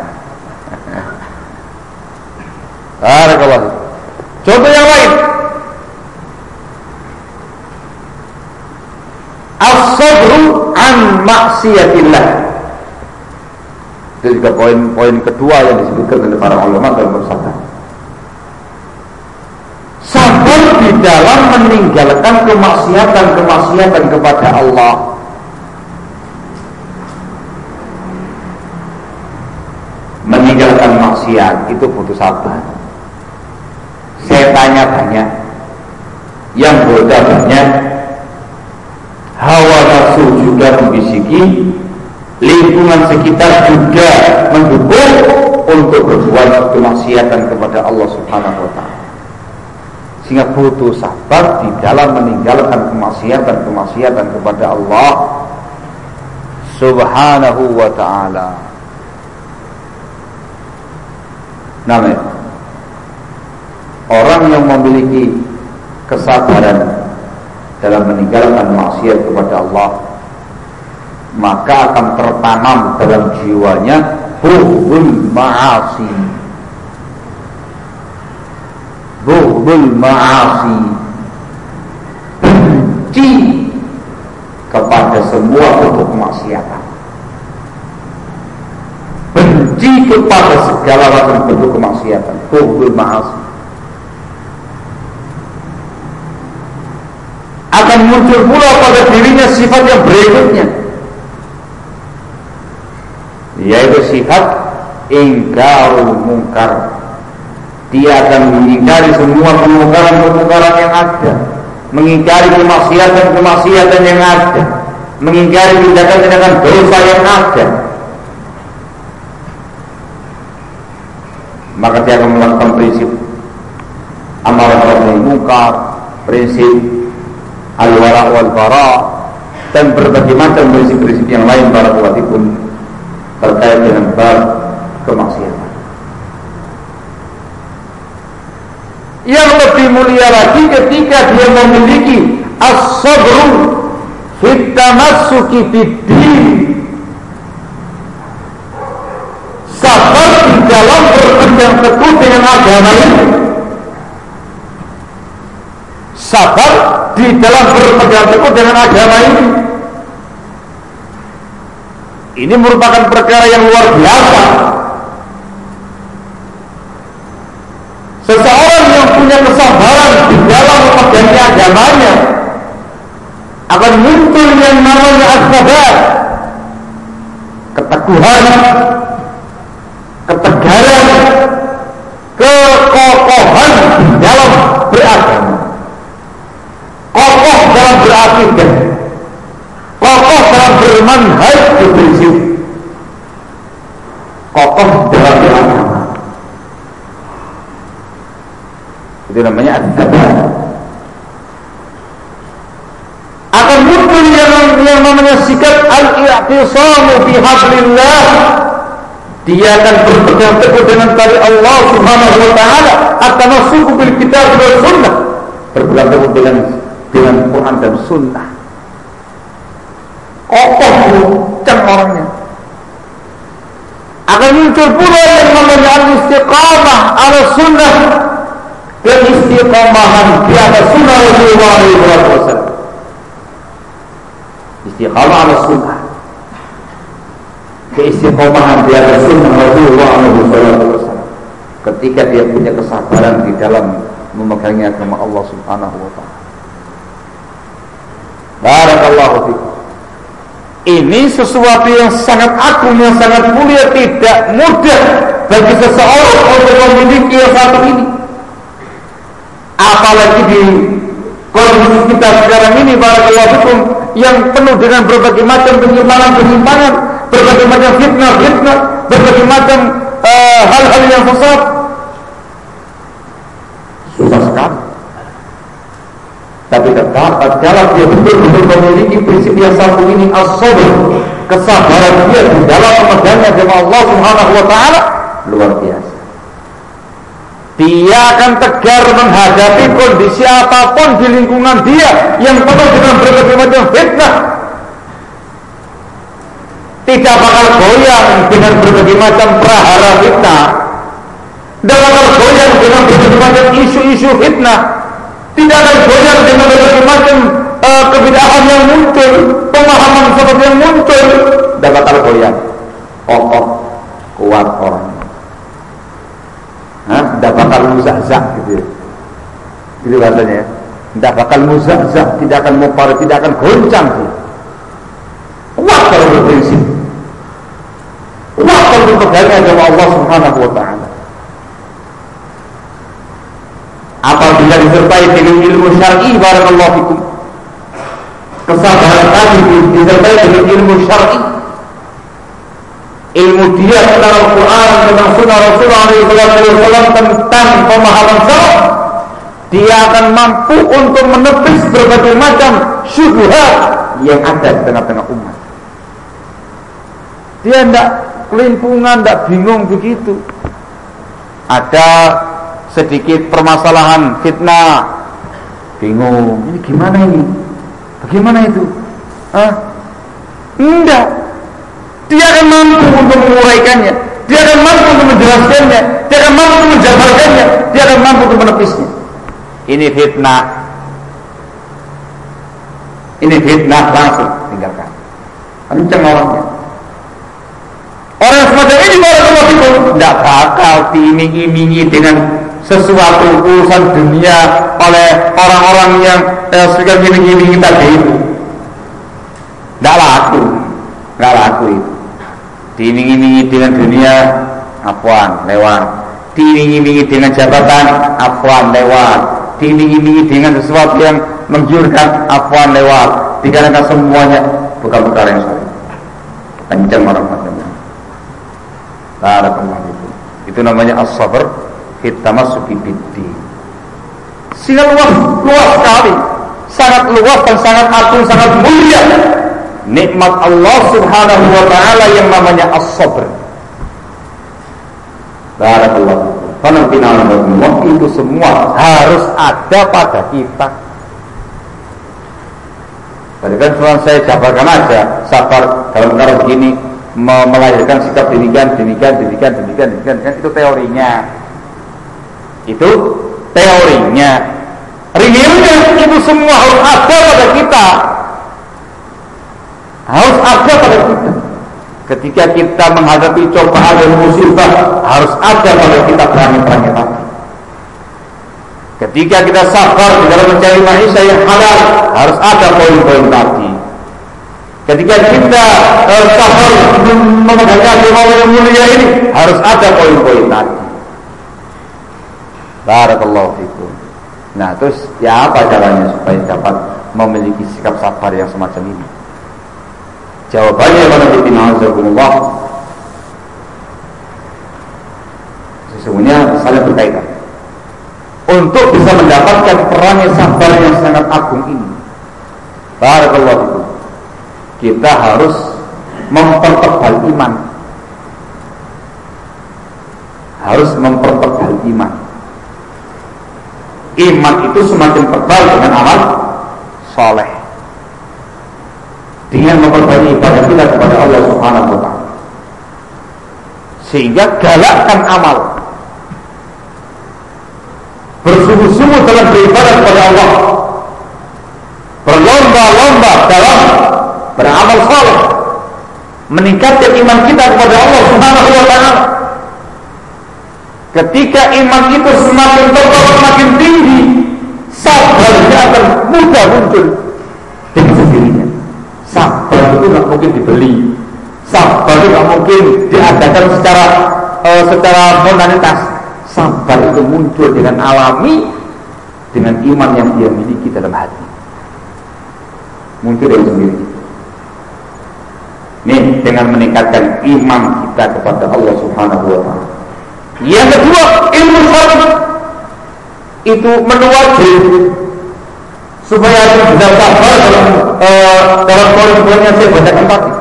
Barakallah. Contoh yang lain. as-sabru an maksiatillah itu juga poin-poin kedua yang disebutkan oleh para ulama dalam bersabar sabar di dalam meninggalkan kemaksiatan-kemaksiatan kepada Allah meninggalkan maksiat itu butuh sabar saya tanya banyak yang bodoh banyak hawa nafsu juga membisiki lingkungan sekitar juga mendukung untuk berbuat kemaksiatan kepada Allah Subhanahu wa taala. Sehingga butuh sabar di dalam meninggalkan kemaksiatan-kemaksiatan kepada Allah Subhanahu wa taala. Namanya orang yang memiliki kesabaran dalam meninggalkan maksiat kepada Allah maka akan tertanam dalam jiwanya hubbul ma'asi bughdul ma'asi. Benci kepada semua bentuk kemaksiatan. Benci kepada segala macam bentuk kemaksiatan. Bughdul ma'asi. Akan muncul pula pada dirinya sifat yang berikutnya. Yaitu sifat ingkarul mungkar dia akan mengingkari semua kemungkaran-kemungkaran yang ada. Mengingkari kemaksiatan-kemaksiatan yang ada. Mengingkari tindakan-tindakan dosa yang ada. Maka dia akan melakukan prinsip amalan yang mungkar prinsip al-wara wal bara dan berbagai macam prinsip-prinsip yang lain para pun terkait dengan bab kemaksiatan yang lebih mulia lagi ketika dia memiliki as-sabru fit tamassuki sabar di dalam berpegang teguh dengan agama ini. Sabar di dalam berpegang teguh dengan agama ini. Ini merupakan perkara yang luar biasa Seseorang yang punya kesabaran di dalam memegangi agamanya. Akan muncul yang namanya as-sabar, keteguhan, ketegaran, kekokohan di dalam beragama, kokoh dalam berakidah, kokoh dalam bermanhaj prinsip, kokoh dalam beragama. Itu namanya ad-dabar. Akan muncul yang, yang namanya sikap al-i'tisamu fi hablillah. Dia akan berpegang teguh dengan tali Allah Subhanahu wa taala akan masuk bil kitab dan sunnah. Berpegang teguh dengan dengan Quran dan sunnah. Kokoh kencang orangnya. Akan muncul pula yang namanya al-istiqamah ala sunnah keistiqomahan di atas sunnah Rasulullah SAW. Istiqamah ala sunnah. Keistiqomahan di atas sunnah Rasulullah SAW. Ketika dia punya kesabaran di dalam memegangnya agama Allah Subhanahu wa taala. Barakallahu fikum. Ini sesuatu yang sangat agung, yang sangat mulia, tidak mudah bagi seseorang untuk memiliki yang satu ini apalagi di kondisi kita sekarang ini barakallahu fikum yang penuh dengan berbagai macam penyimpangan-penyimpangan, berbagai macam fitnah-fitnah, berbagai macam eh, hal-hal uh, yang sesat. Susah sekali. Tapi tetap kalau dia betul-betul memiliki prinsip yang satu ini as-sabr, kesabaran dia di dalam memegangnya dengan Allah Subhanahu wa taala luar biasa. Dia akan tegar menghadapi kondisi apa pun di lingkungan dia yang penuh dengan berbagai macam fitnah. Tidak bakal goyang dengan berbagai macam prahara fitnah. Tidak bakal goyang dengan berbagai macam isu-isu fitnah. Tidak akan goyang dengan berbagai macam uh, kebidahan yang muncul, pemahaman seperti yang muncul. Tidak bakal goyang. Kokoh, kuat orang tidak bakal muzazah gitu ya. Gitu katanya ya. Tidak bakal muzazah, tidak akan mupar, tidak akan goncang. Kuat kalau berprinsip. Kuat kalau berpegang agama Allah Subhanahu wa taala. Apabila disertai dengan ilmu syar'i barakallahu fikum. Kesabaran tadi disertai dengan ilmu syar'i ilmu dia tentang Al-Quran tentang Sunnah Rasulullah SAW tentang pemahaman salaf dia akan mampu untuk menepis berbagai macam syubhat yang ada di tengah-tengah umat. Dia tidak kelimpungan, tidak bingung begitu. Ada sedikit permasalahan fitnah. Bingung ini gimana ini? Bagaimana itu? Hah? enggak dia akan mampu untuk menguraikannya. Dia akan mampu untuk menjelaskannya. Dia akan mampu untuk menjabarkannya. Dia akan mampu untuk menepisnya. ini fitnah ini fitnah langsung tinggalkan kenceng orangnya orang semacam ini barakallahu itu tidak bakal diiming-imingi dengan sesuatu urusan dunia oleh orang-orang yang eh, suka gini-gini tadi itu tidak laku tidak laku itu diiming-imingi dengan dunia apuan lewat. Diiming-imingi dengan jabatan apuan lewat. Diiming-imingi dengan sesuatu yang menggiurkan apuan lewat. Dikarenakan semuanya bukan perkara yang kencang orang macamnya Barakallahu itu itu namanya as-sabr fit tamassuki biddin sehingga luas luas sekali. Sangat luas dan sangat agung sangat mulia nikmat Allah Subhanahu wa taala yang namanya as-sabr. Barakallahu Karena itu semua harus ada pada kita. Tadi kan cuma saya jabarkan aja sabar dalam cara begini melahirkan sikap demikian, demikian, demikian, demikian, demikian, demikian itu teorinya. Itu teorinya. Realnya itu semua harus ada pada kita harus ada pada kita. Ketika kita menghadapi cobaan dan musibah, harus ada pada kita berani-berani hati. Ketika kita sabar di dalam mencari manusia yang halal, harus ada poin-poin tadi. Ketika kita uh, sabar menghadapi Allah yang mulia ini, harus ada poin-poin tadi. Barakallahu fikum. Nah, terus ya apa caranya supaya dapat memiliki sikap sabar yang semacam ini? Jawabannya mana bin Azzaikumullah Sesungguhnya saling berkaitan. Untuk bisa mendapatkan perangai sabar yang sangat agung ini Barakallahu Kita harus mempertebal iman. Harus mempertebal iman. Iman itu semakin tebal dengan amal soleh dengan memperbaiki ibadah kita kepada Allah Subhanahu wa taala. Sehingga galakkan amal. Bersungguh-sungguh dalam beribadah kepada Allah. Berlomba-lomba dalam beramal saleh. Meningkatkan iman kita kepada Allah Subhanahu wa taala. Ketika iman itu semakin tebal, semakin tinggi, sabarnya akan mudah muncul dengan sendirinya. Sabar itu nggak mungkin dibeli. Sabar itu nggak mungkin diadakan secara uh, secara spontanitas. Sabar itu muncul dengan alami dengan iman yang dia miliki dalam hati. Muncul dari sendiri. Nih dengan meningkatkan iman kita kepada Allah Subhanahu wa taala. Yang kedua, ilmu syar'i itu menu wajib supaya bisa sabar dalam uh, dalam poin-poin yang.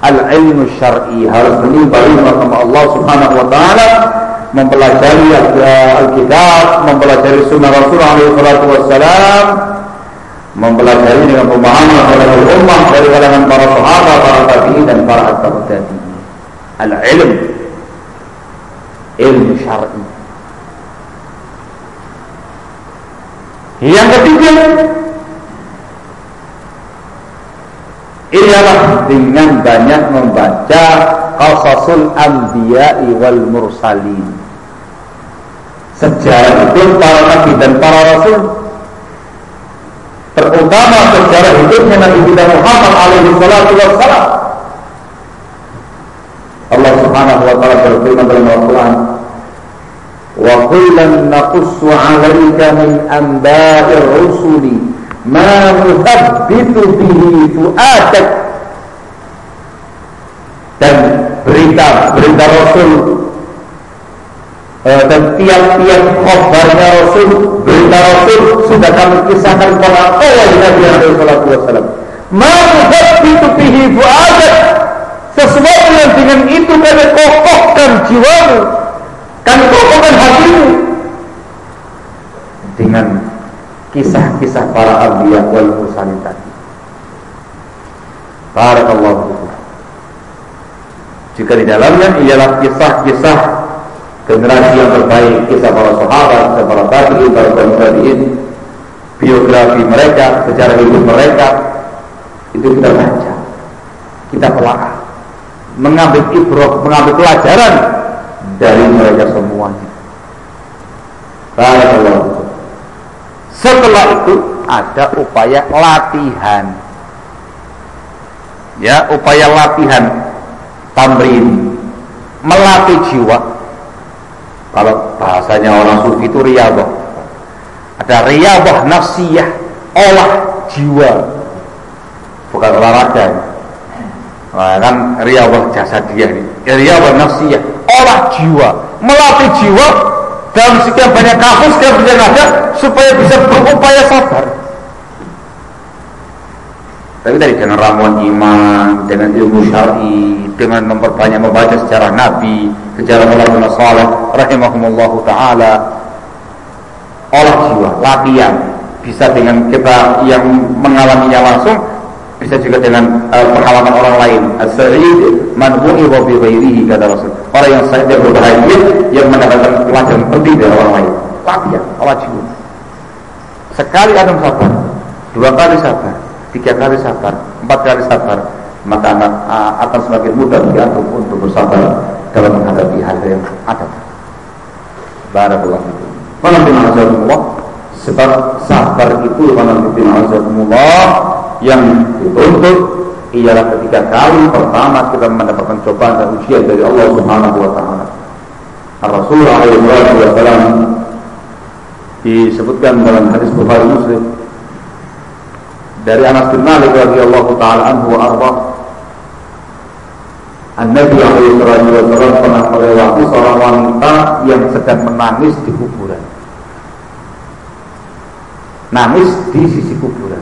Al-ilmu syar'i harus menimba ilmu sama Allah Subhanahu wa taala, mempelajari Alkitab, mempelajari sunnah Rasul alaihi wassalam, mempelajari dengan pemahaman dari ummah dari kalangan para sahabat, para tabi'in dan para atba'ut tabi'in. Al-ilm ilmu syar'i Yang ketiga Ialah dengan banyak membaca Qasasul Anbiya'i wal Mursalin. Sejarah itu para nabi dan para rasul. Terutama sejarah hidupnya Nabi kita Muhammad alaihi salatu wassalam. Allah subhanahu wa ta'ala berfirman dalam Al-Quran Wa qillan naqussu alaika min anba'ir rusuli ma nuthabbitu bihi fu'adak. Dan berita berita Rasul eh, dan tiap-tiap khabarnya Rasul berita Rasul sudah kami kisahkan kepada Allah Nabi Alaihi Wasallam. Ma nuthabbitu bihi fu'adak. Sesuatu yang dengan itu kami kokohkan jiwamu kami kokohkan hatimu. Dengan kisah-kisah para abiyah wal mursalin tadi. Barakallahu fikum. Jika di dalamnya ialah kisah-kisah generasi yang terbaik, kisah para sahabat, kisah para tabi'in, para tabi'in, biografi mereka, sejarah hidup mereka, itu kita baca, kita telah mengambil ibrah, mengambil pelajaran dari mereka semuanya. Barakallahu. Setelah itu ada upaya latihan. Ya, upaya latihan tamrin melatih jiwa. Kalau bahasanya orang sufi itu riyadhah. Ada riyadhah nafsiyah, olah jiwa. Bukan olahraga. Nah, kan riyadhah dia ini. Ya, riyadhah nafsiyah, olah jiwa, melatih jiwa dalam sekian banyak kasus sekian banyak ada supaya bisa berupaya sabar. Tapi tadi dengan ramuan iman, dengan ilmu syar'i, dengan memperbanyak membaca sejarah Nabi, sejarah ulama saleh rahimahumullah taala. Olah jiwa, latihan bisa dengan kita yang mengalaminya langsung bisa juga dengan uh, pengalaman orang lain. As-sa'id man kata Rasul. Orang yang saya berbahagia yang mendapatkan pelajaran penting dari orang lain. Latihan, olah jiwa. Sekali ada sabar, dua kali sabar, tiga kali sabar, empat kali sabar, maka anak akan semakin mudah antum untuk bersabar dalam menghadapi hal yang ada. Barakallahu fikum. Alhamdulillah sebab sabar itu Alhamdulillah yang dituntut ialah ketika kali pertama kita mendapatkan cobaan dan ujian dari Allah Subhanahu wa taala. Rasulullah SAW disebutkan dalam hadis Bukhari Muslim dari Anas bin Malik radhiyallahu taala anhu arba An-Nabi alaihi wasallam pernah melewati seorang wanita yang sedang menangis di kuburan. Nangis di sisi kuburan.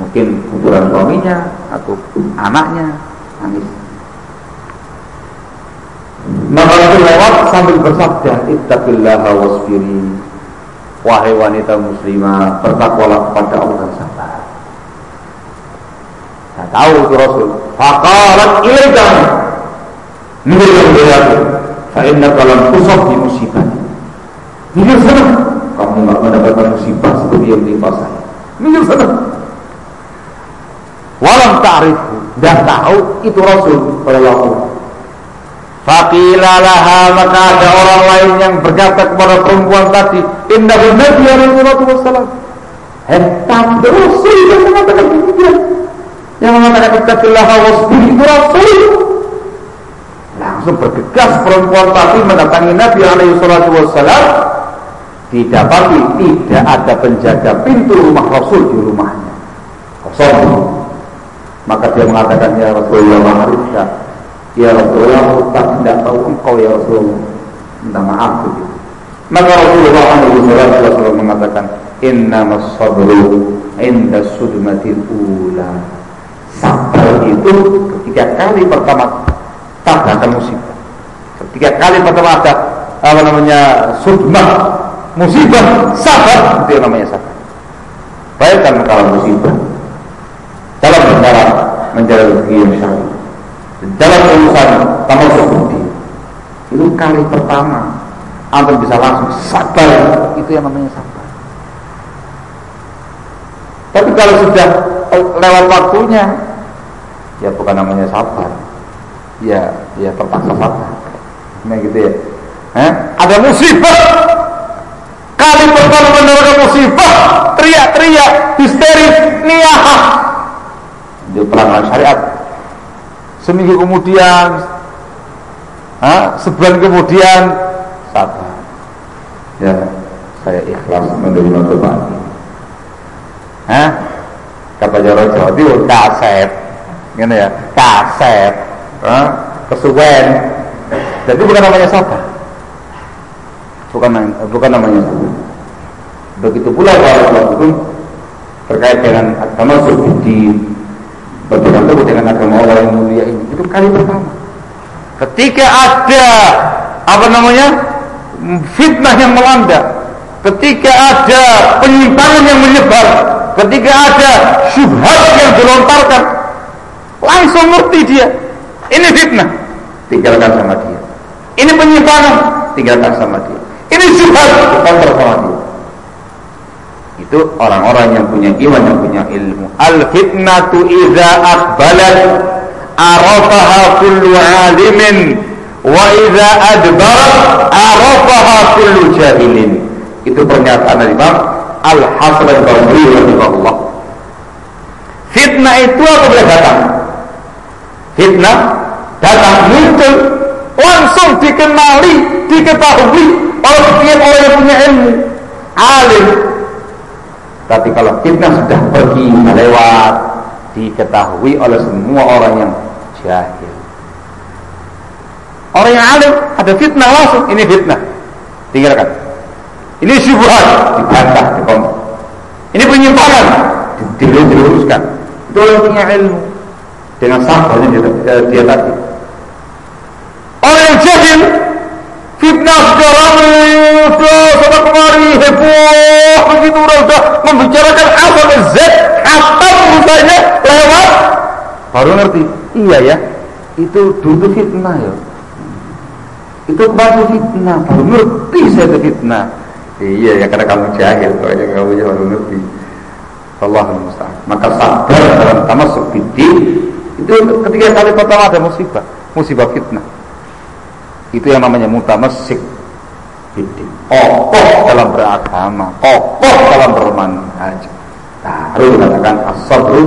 Mungkin kuburan suaminya atau anaknya nangis. Maka lewat sambil bersabda, "Ittaqillaha wasbiri." Wahai wanita muslimah, bertakwalah kepada Allah dan sabar. Saya tahu itu Rasul. Faqalat ilaika. Minggir dari aku. Fa innaka lam di musibah. Minggir sana. Kamu enggak mendapatkan musibah seperti yang menimpa saya. Minggir sana. Ta'rifu dan tahu itu Rasul sallallahu Fakilalaha maka ada orang lain yang berkata kepada perempuan tadi, Indah Nabi alaihi wassalam. Hentam Rasul yang mengatakan demikian. Yang mengatakan ittaqillaha wasbir itu Rasul. Langsung bergegas perempuan tadi mendatangi Nabi alaihi wassalam. Didapati tidak ada penjaga pintu rumah Rasul di rumahnya. Kosong. Maka dia mengatakan ya Rasulullah ma'arifka Ya Rasulullah, tak tidak tahu engkau ya Rasulullah. Minta maaf begitu. Maka Rasulullah SAW mengatakan, Inna sabru inda sudmatil ula. Sabar itu ketika kali pertama tak ada musibah. Ketika kali pertama ada apa namanya sudmah musibah sabar itu yang namanya sabar. Bayangkan kalau musibah dalam perkara rezeki yang syar'i dalam urusan tamasuk budi itu kali pertama. Antum bisa langsung sabar. Itu yang namanya sabar. Tapi kalau sudah lewat waktunya ya bukan namanya sabar. Ya ya terpaksa sabar. Nah gitu ya. Eh? ada musibah. Kali pertama menerima musibah teriak-teriak histeris niat itu pelanggaran syariat. Seminggu kemudian ha, sebulan kemudian sabar. Ya saya ikhlas menerima cobaan Hah? kata Jawa Jawa itu kaset gitu ya kaset ha? kesuwen. Jadi bukan namanya sabar. Bukan bukan namanya begitu pula kalau terkait dengan agama sufi Tersebut dengan agama Allah yang mulia ini? Itu kali pertama. Ketika ada apa namanya fitnah yang melanda, ketika ada penyimpangan yang menyebar, ketika ada syubhat yang dilontarkan, langsung ngerti dia. Ini fitnah, tinggalkan sama dia. Ini penyimpangan, tinggalkan sama dia. Ini syubhat, kontra sama dia. Itu orang-orang yang punya iman yang punya ilmu. Al fitnatu idza aqbalat arafaha kullu alimin wa idza adbarat arafaha kullu jahilin. Itu pernyataan Imam Al Hasan Al-Basri rahimahullah. Fitnah itu apabila datang fitnah datang muncul langsung dikenali diketahui oleh orang yang punya ilmu. Alim tapi kalau fitnah sudah pergi lewat diketahui oleh semua orang yang jahil. Orang yang alim ada fitnah langsung ini fitnah. Tinggalkan. Ini syubhat dibantah dikompak. Ini penyimpangan diluruskan itu orang punya ilmu. Dengan sabarnya dia, dia tadi. Orang yang jahil fitnah ramai sudah sana kemari heboh. Begitu sudah membicarakan asal Z apa urusannya lewat? Baru ngerti. Iya ya itu dulu fitnah ya. Itu baru fitnah baru ngerti saya itu fitnah. Iya ya karena kamu jahil kalau kamu baru ngerti. Allah musta'an. Maka sabar dalam tamasuk bidin itu ketika kali pertama ada musibah. Musibah fitnah itu yang namanya mutamasik. Bidin kokoh dalam beragama kokoh dalam bermanhaj. Baru dikatakan as-sabru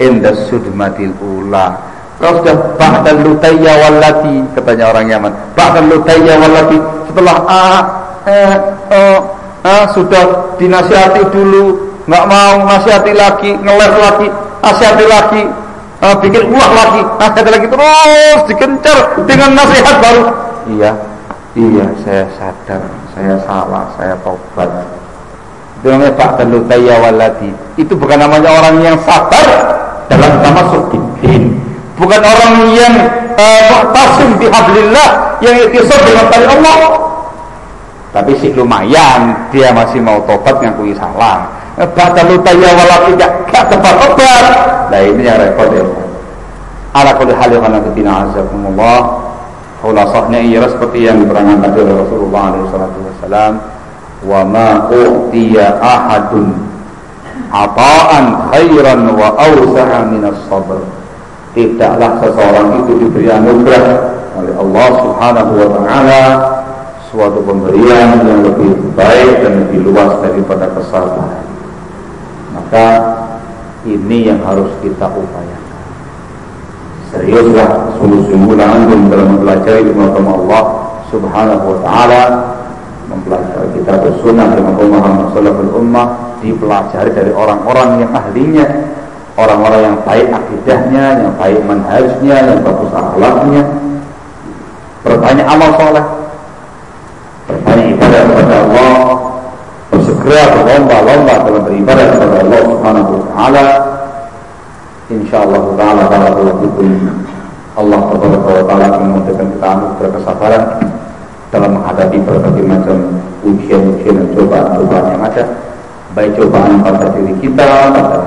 inda sudmatil ula. Kalau sudah ba'dal lutayya wallati katanya orang Yaman. Ba'dal lutayya wallati setelah ah, eh, oh, ah, sudah dinasihati dulu nggak mau nasihati lagi ngeles lagi nasihati lagi uh, bikin ulah lagi nasihati lagi terus dikencar dengan nasihat baru. Iya iya saya sadar saya salah saya taubat. Itu namanya Pak Lutaya Waladi. Itu bukan namanya orang yang sabar dalam tamasuk din bukan orang yang uh, muhtasim bihablillah yang ikisar dengan tali Allah. Tapi sih lumayan dia masih mau tobat ngakui salah Batalu tayya wala tidak gak tepat-tepat. Nah ini yang repot ya. Ala kulli hal yang ketina azakumullah. Khulasahnya iya seperti yang diterangkan tadi oleh Rasulullah SAW. Wa ma u'tiya ahadun ata'an khairan wa awsa'a minas sabr. Tidaklah seseorang itu diberi anugerah oleh Allah Subhanahu wa taala suatu pemberian yang lebih baik dan lebih luas daripada kesabaran maka ini yang harus kita upayakan. Seriuslah sungguh-sungguhlah antum dalam mempelajari ilmu Allah subhanahu wa ta'ala mempelajari kita bersunnah dengan pemahaman salaful ummah dipelajari dari orang-orang yang ahlinya orang-orang yang baik akidahnya yang baik manhajnya yang bagus akhlaknya. Berbanyak amal soleh berbanyak ibadah kepada Allah bersegera berlomba-lomba dalam beribadah kepada Allah Subhanahu wa taala. Insyaallah taala barakallahu. Allah Subhanahu wa taala memberikan kita anugerah kesabaran dalam menghadapi berbagai macam ujian-ujian dan cobaan-cobaan yang ada, baik cobaan pada diri kita, pada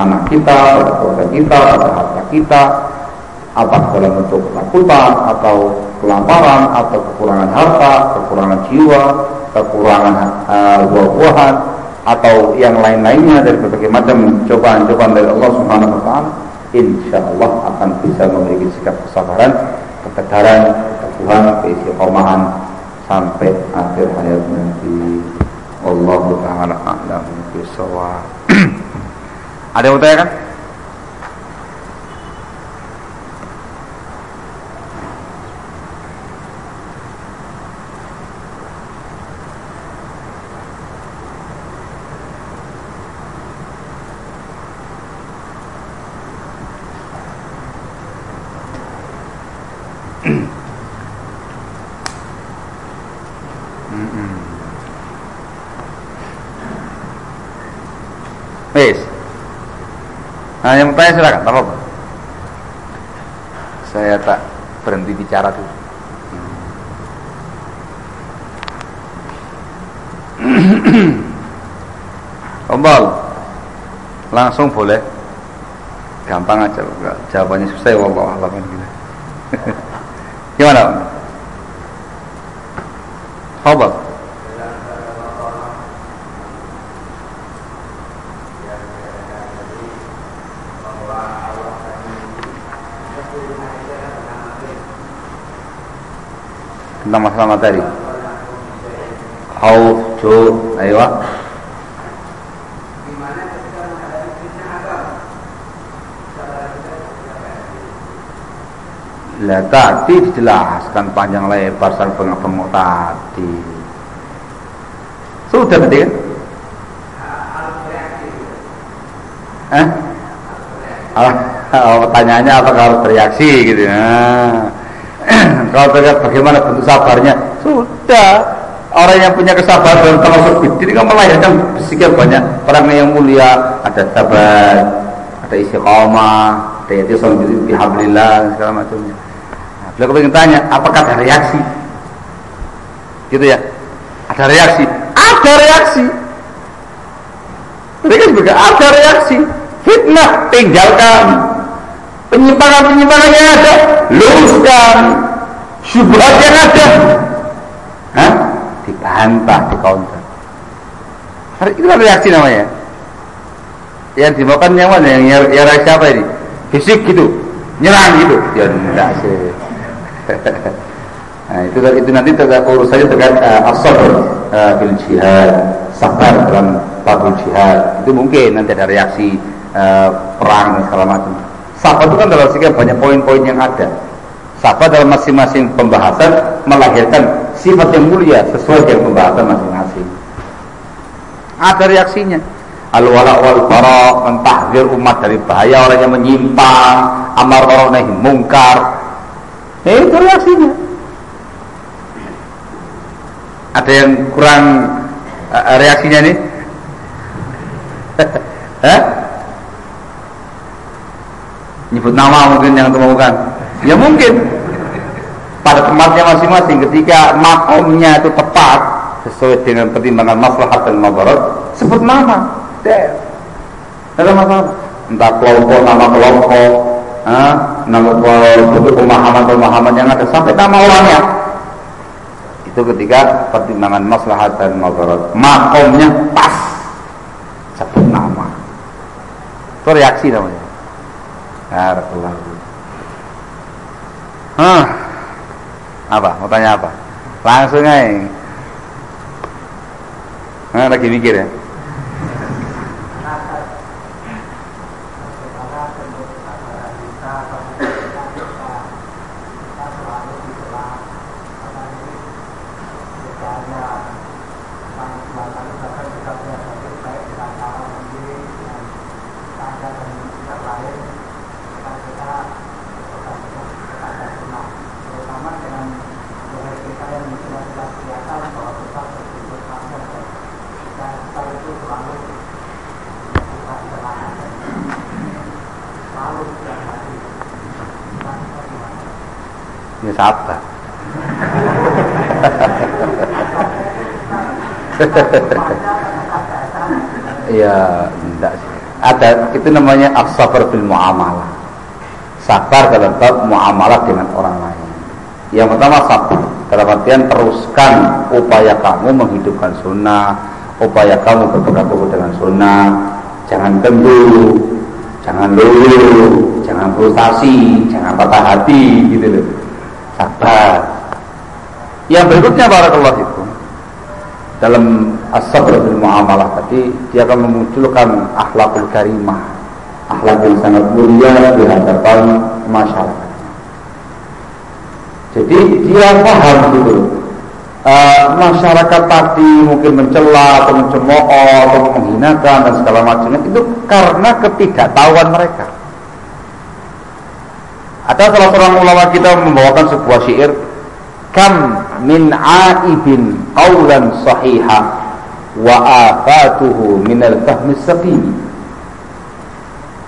anak kita, pada keluarga kita, pada harta kita, apa dalam bentuk ketakutan atau kelaparan atau kekurangan harta, kekurangan jiwa, kekurangan uh, buah-buahan atau yang lain-lainnya dari berbagai macam cobaan-cobaan dari Allah Subhanahu wa taala, insya Allah akan bisa memiliki sikap kesabaran, ketegaran, keteguhan, keistiqomahan sampai akhir hayat nanti. Allah taala a'lam bishawab. Ada yang bertanya kan? Wis. Nah, yang bertanya silakan, apa apa. Saya tak berhenti bicara dulu. Ombal, langsung boleh. Gampang aja, enggak jawabannya susah ya Allah alam gitu. Gimana? Ombal. Tentang masalah materi khauf jo ayo Lah tadi dijelaskan panjang lebar sang pengepengok tadi. Sudah tadi kan? Eh? Oh, oh, pertanyaannya apakah harus bereaksi gitu ya? Kalau terlihat bagaimana bentuk sabarnya, sudah. Orang yang punya kesabaran termasuk bidin kan melahirkan sekian banyak orang yang mulia, ada sabar, ada istiqomah, ada yaitu bihablillah segala macamnya. Nah, beliau ingin tanya, apakah ada reaksi? Gitu ya? Ada reaksi? Ada reaksi. Mereka juga ada reaksi. Fitnah tinggalkan. Penyimpangan-penyimpangan yang ada luruskan. Syubhat yang ada. Hah? Dibantah, di counter. Itu kan reaksi namanya. Yang dimakan yang mana? Yang, yang reaksi apa ini? Fisik gitu. Nyerang gitu. Ya enggak sih. nah, itu itu nanti terkait urusannya terkait uh, as-sabr uh, bil jihad, sabar dalam babul jihad. Itu mungkin nanti ada reaksi uh, perang dan segala macam. Sabar itu kan dalam sekian banyak poin-poin yang ada. Sabar dalam masing-masing pembahasan melahirkan sifat yang mulia sesuai dengan pembahasan masing-masing. Ada reaksinya. Al-wala wal bara mentahdir umat dari bahaya orang yang menyimpang, amar ma'ruf nahi mungkar. Eh, itu reaksinya. Ada yang kurang uh, reaksinya nih? Hah? Nyebut nama mungkin yang temukan. Ya mungkin. Pada tempatnya masing-masing ketika makomnya itu tepat sesuai dengan pertimbangan maslahat dan mabarat, sebut nama. Tidak ada masalah. Entah kelompok, nama kelompok, ah, nama bentuk pemahaman-pemahaman yang ada sampai nama orangnya. Itu ketika pertimbangan maslahat dan mabarat. Makomnya pas sebut nama. Itu reaksi namanya. Barakallahu. Hah. Apa? Mau tanya apa? Langsung aja. Nah, lagi mikir ya. sabar ya enggak sih. Ada itu namanya as-sabar bil muamalah. Sabar dalam bab muamalah dengan orang lain. Yang pertama sabar. Dalam artian teruskan upaya kamu menghidupkan sunnah upaya kamu berpegang dengan sunnah. Jangan tunggu jangan lulu jangan frustasi jangan patah hati gitu loh. Sabar. Yang berikutnya barakallahu dalam as-sabr bil muamalah tadi dia akan memunculkan akhlakul karimah, akhlak yang sangat mulia di hadapan masyarakat. Jadi dia paham gitu. Uh, masyarakat tadi mungkin mencela atau mencemooh atau menghinakan dan segala macamnya itu karena ketidaktahuan mereka. Ada salah seorang ulama kita membawakan sebuah syair Kam min aibin qawlan sahiha wa afatuhu min al-fahmi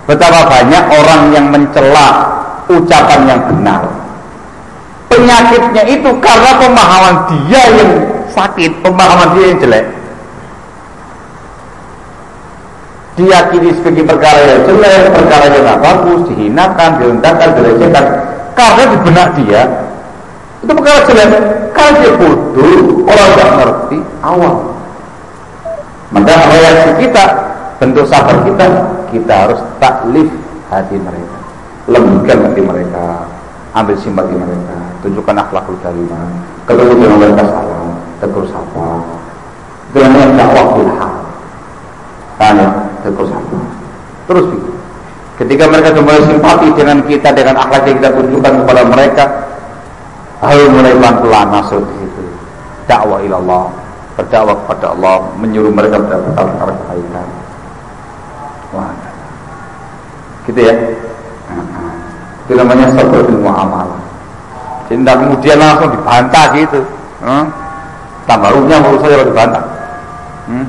Betapa banyak orang yang mencela ucapan yang benar. Penyakitnya itu karena pemahaman dia yang sakit, pemahaman dia yang jelek. diyakini sebagai perkara yang jelek, perkara yang tidak bagus, dihinakan, direndahkan, dilecehkan. Karena di benak dia itu perkara jelek. Kalau dia bodoh, orang tidak ngerti, awal. Maka reaksi kita, bentuk sabar kita, kita harus taklif hati mereka, lembutkan hati mereka, ambil simpati mereka tunjukkan akhlakul karimah ketemu dengan mereka salam tegur sapa. Itu namanya dakwah bilhaq kan ya tegur sapa. Terus ketika mereka kembali simpati dengan kita dengan akhlak yang kita tunjukkan kepada mereka ayo mulai pelan-pelan masuk di situ. Dakwah ilallah. Berdakwah kepada Allah menyuruh mereka mendapatkan perkara kebaikan. Wah. Gitu ya? Itu namanya sabar ilmu amal jadi kemudian langsung dibantah gitu. Hmm? tambah ruhnya menurut saya kalau dibantah. Hmm?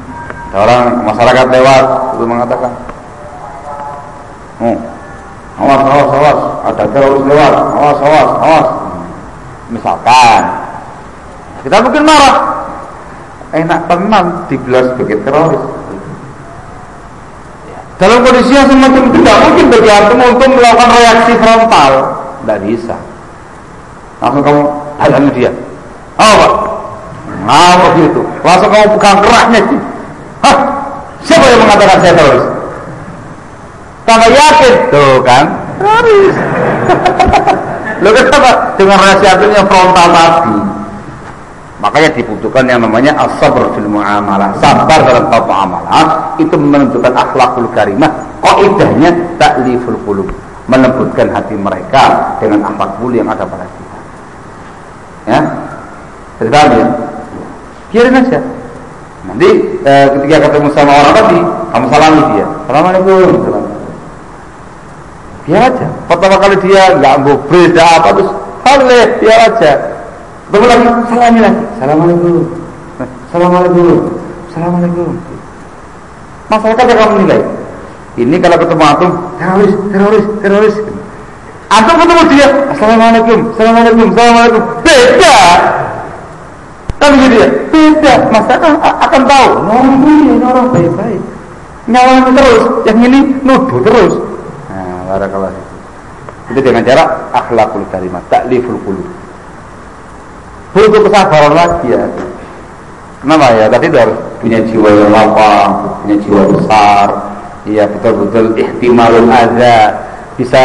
ada orang masyarakat lewat itu mengatakan oh, awas awas awas. Ada teroris lewat. Awas awas awas misalkan. Kita mungkin marah. Enak tenang dibilang sebagai teroris. Dalam kondisi yang semacam itu tidak mungkin bagi antum untuk melakukan reaksi frontal. Tidak bisa. Langsung kamu halangi dia. Oh pak? Begitu langsung kamu pegang keraknya Hah? siapa yang mengatakan saya teroris? Tambah yakin. Tuh kan? Teroris lo kenapa? Dengan reaksi artinya frontal tadi. Makanya dibutuhkan yang namanya as-sabr fil sabar dalam bab muamalah. Itu menunjukkan akhlakul karimah kaidahnya takliful qulub. Melembutkan hati mereka dengan akhlak mulia yang ada pada kita. Ya? Jadi ya? Biarin aja nanti e, ketika ketemu sama orang tadi kamu salami dia. Assalamualaikum biar aja pertama kali dia nggak mau beda apa terus boleh biar aja Baru lagi salami lagi. Assalamualaikum. Assalamualaikum. Assalamualaikum. Masyarakat akan menilai. Ini kalau ketemu antum teroris, teroris, teroris. Antum ketemu dia, Assalamualaikum, Assalamualaikum, Assalamualaikum. Beda. Kan begitu ya? Beda. Masyarakat akan tahu. Orang ini orang baik-baik. Nyalahkan terus. Yang ini nuduh terus. Nah, barakallah. Itu dengan cara akhlakul kalimat, takliful qulub. Butuh kesabaran lagi ya. Kenapa ya? Tadi harus punya jiwa yang lapang punya jiwa besar. Ya betul-betul ihtimalul ada bisa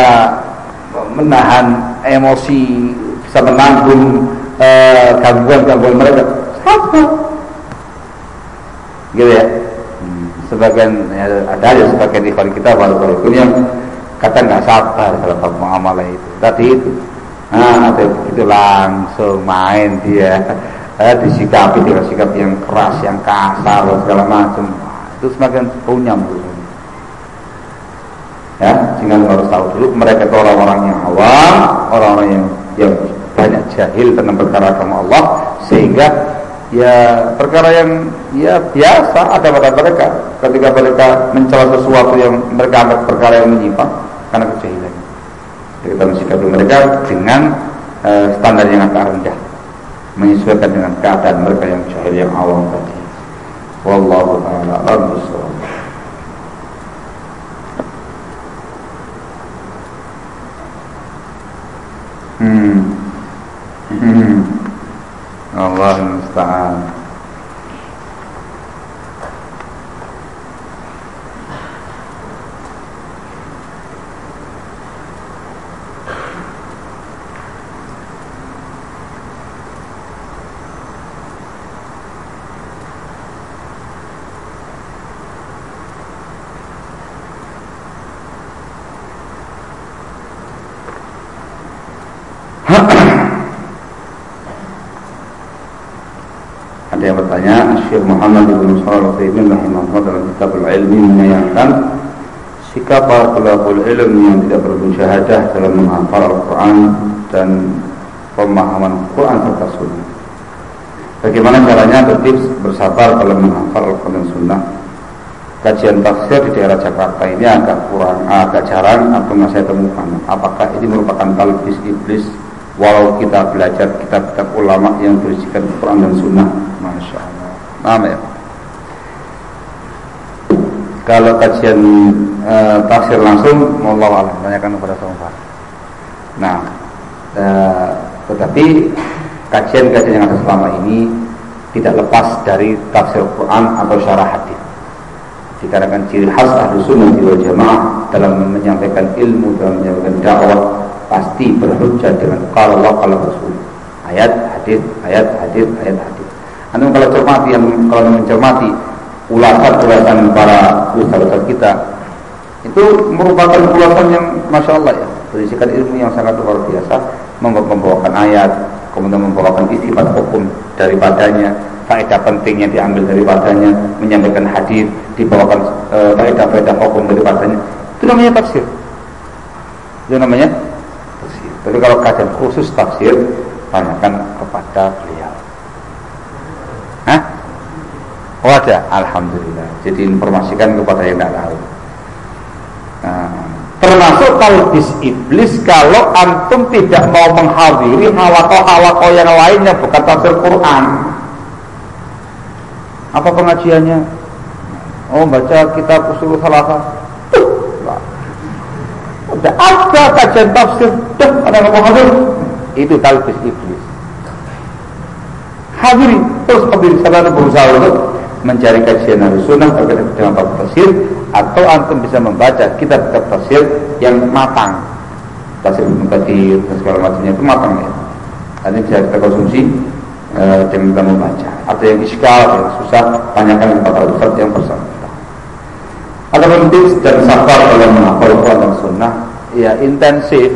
menahan emosi bisa menanggung eh, gangguan-gangguan mereka. Sabar gitu ya. Hmm, sebagian ya, ada aja sebagian ikhwan kita baru-baru yang kata nggak sabar dalam muamalah itu. Tadi itu. Nah, ada begitu langsung main dia. Eh, disikapi dengan sikap yang keras, yang kasar segala macam. Itu semakin punya Ya, sehingga harus tahu dulu mereka itu orang-orang yang awam, orang-orang yang yang banyak jahil tentang perkara agama Allah sehingga ya perkara yang ya biasa ada pada mereka. Ketika mereka mencela sesuatu yang mereka anggap perkara yang menyimpang karena kejahilan kita mensikapi mereka dengan uh, standar yang agak rendah menyesuaikan dengan keadaan mereka yang jahil yang awam tadi. Wallahu taala alam hmm. Hmm. Allah musta'an Ada yang bertanya, Syekh Muhammad bin Shalih Al-Utsaimin rahimahullah dalam kitab Al-Ilmi menyayangkan sikap para ulama ilmu yang tidak bersyahadah dalam menghafal Al-Quran dan pemahaman Quran serta Sunnah. Bagaimana caranya tertib bersabar dalam menghafal Al-Quran dan Sunnah? Kajian tafsir di daerah Jakarta ini agak kurang, agak jarang atau masih saya temukan. Apakah ini merupakan talbis iblis walau kita belajar kitab-kitab ulama yang berisikan Quran dan Sunnah. Masya Allah. Nama ya? Kalau kajian e, tafsir langsung Allah alam. Tanyakan kepada Pak. nah e, tetapi kajian-kajian yang ada selama ini tidak lepas dari tafsir Quran atau syarah hadis. Dikarenakan ciri khas ahlu sunnah wal jamaah dalam menyampaikan ilmu dalam menyampaikan dakwah pasti berhujjah dengan kalau Allah kalau Rasul. Ayat hadis ayat hadis ayat hadis. Anda kalau cermati yang kalau mencermati ulasan-ulasan para ustaz-ustaz kita itu merupakan ulasan yang masya Allah ya berisikan ilmu yang sangat luar biasa membawakan ayat kemudian membawakan sifat hukum daripadanya faedah penting yang diambil daripadanya menyampaikan hadis dibawakan e, faedah-faedah hukum daripadanya. Itu namanya tafsir. Itu namanya tapi kalau kajian khusus tafsir tanyakan kepada beliau Hah? Oh ada, Alhamdulillah. Jadi informasikan kepada yang tidak tahu. Nah, termasuk talbis iblis kalau antum tidak mau menghadiri halakoh-halakoh yang lainnya bukan tafsir Quran. Apa pengajiannya? Oh baca kitab usul salafah. Udah ada kajian tafsir, ada ngomong hadir. Itu talbis iblis. Hadiri terus hadiri sana berusaha untuk mencari kajian harus sunnah terkait dengan bab tafsir atau antum bisa membaca kitab-kitab tafsir yang matang tafsir Ibnu Katsir dan segala macamnya itu matang ya. Nanti bisa kita konsumsi e, dengan kita membaca. Atau yang iskal, yang susah, tanyakan kepada ustaz yang bersangkutan. Ada tips dan sabar dalam menghafal Quran dan Sunnah, ya intensif.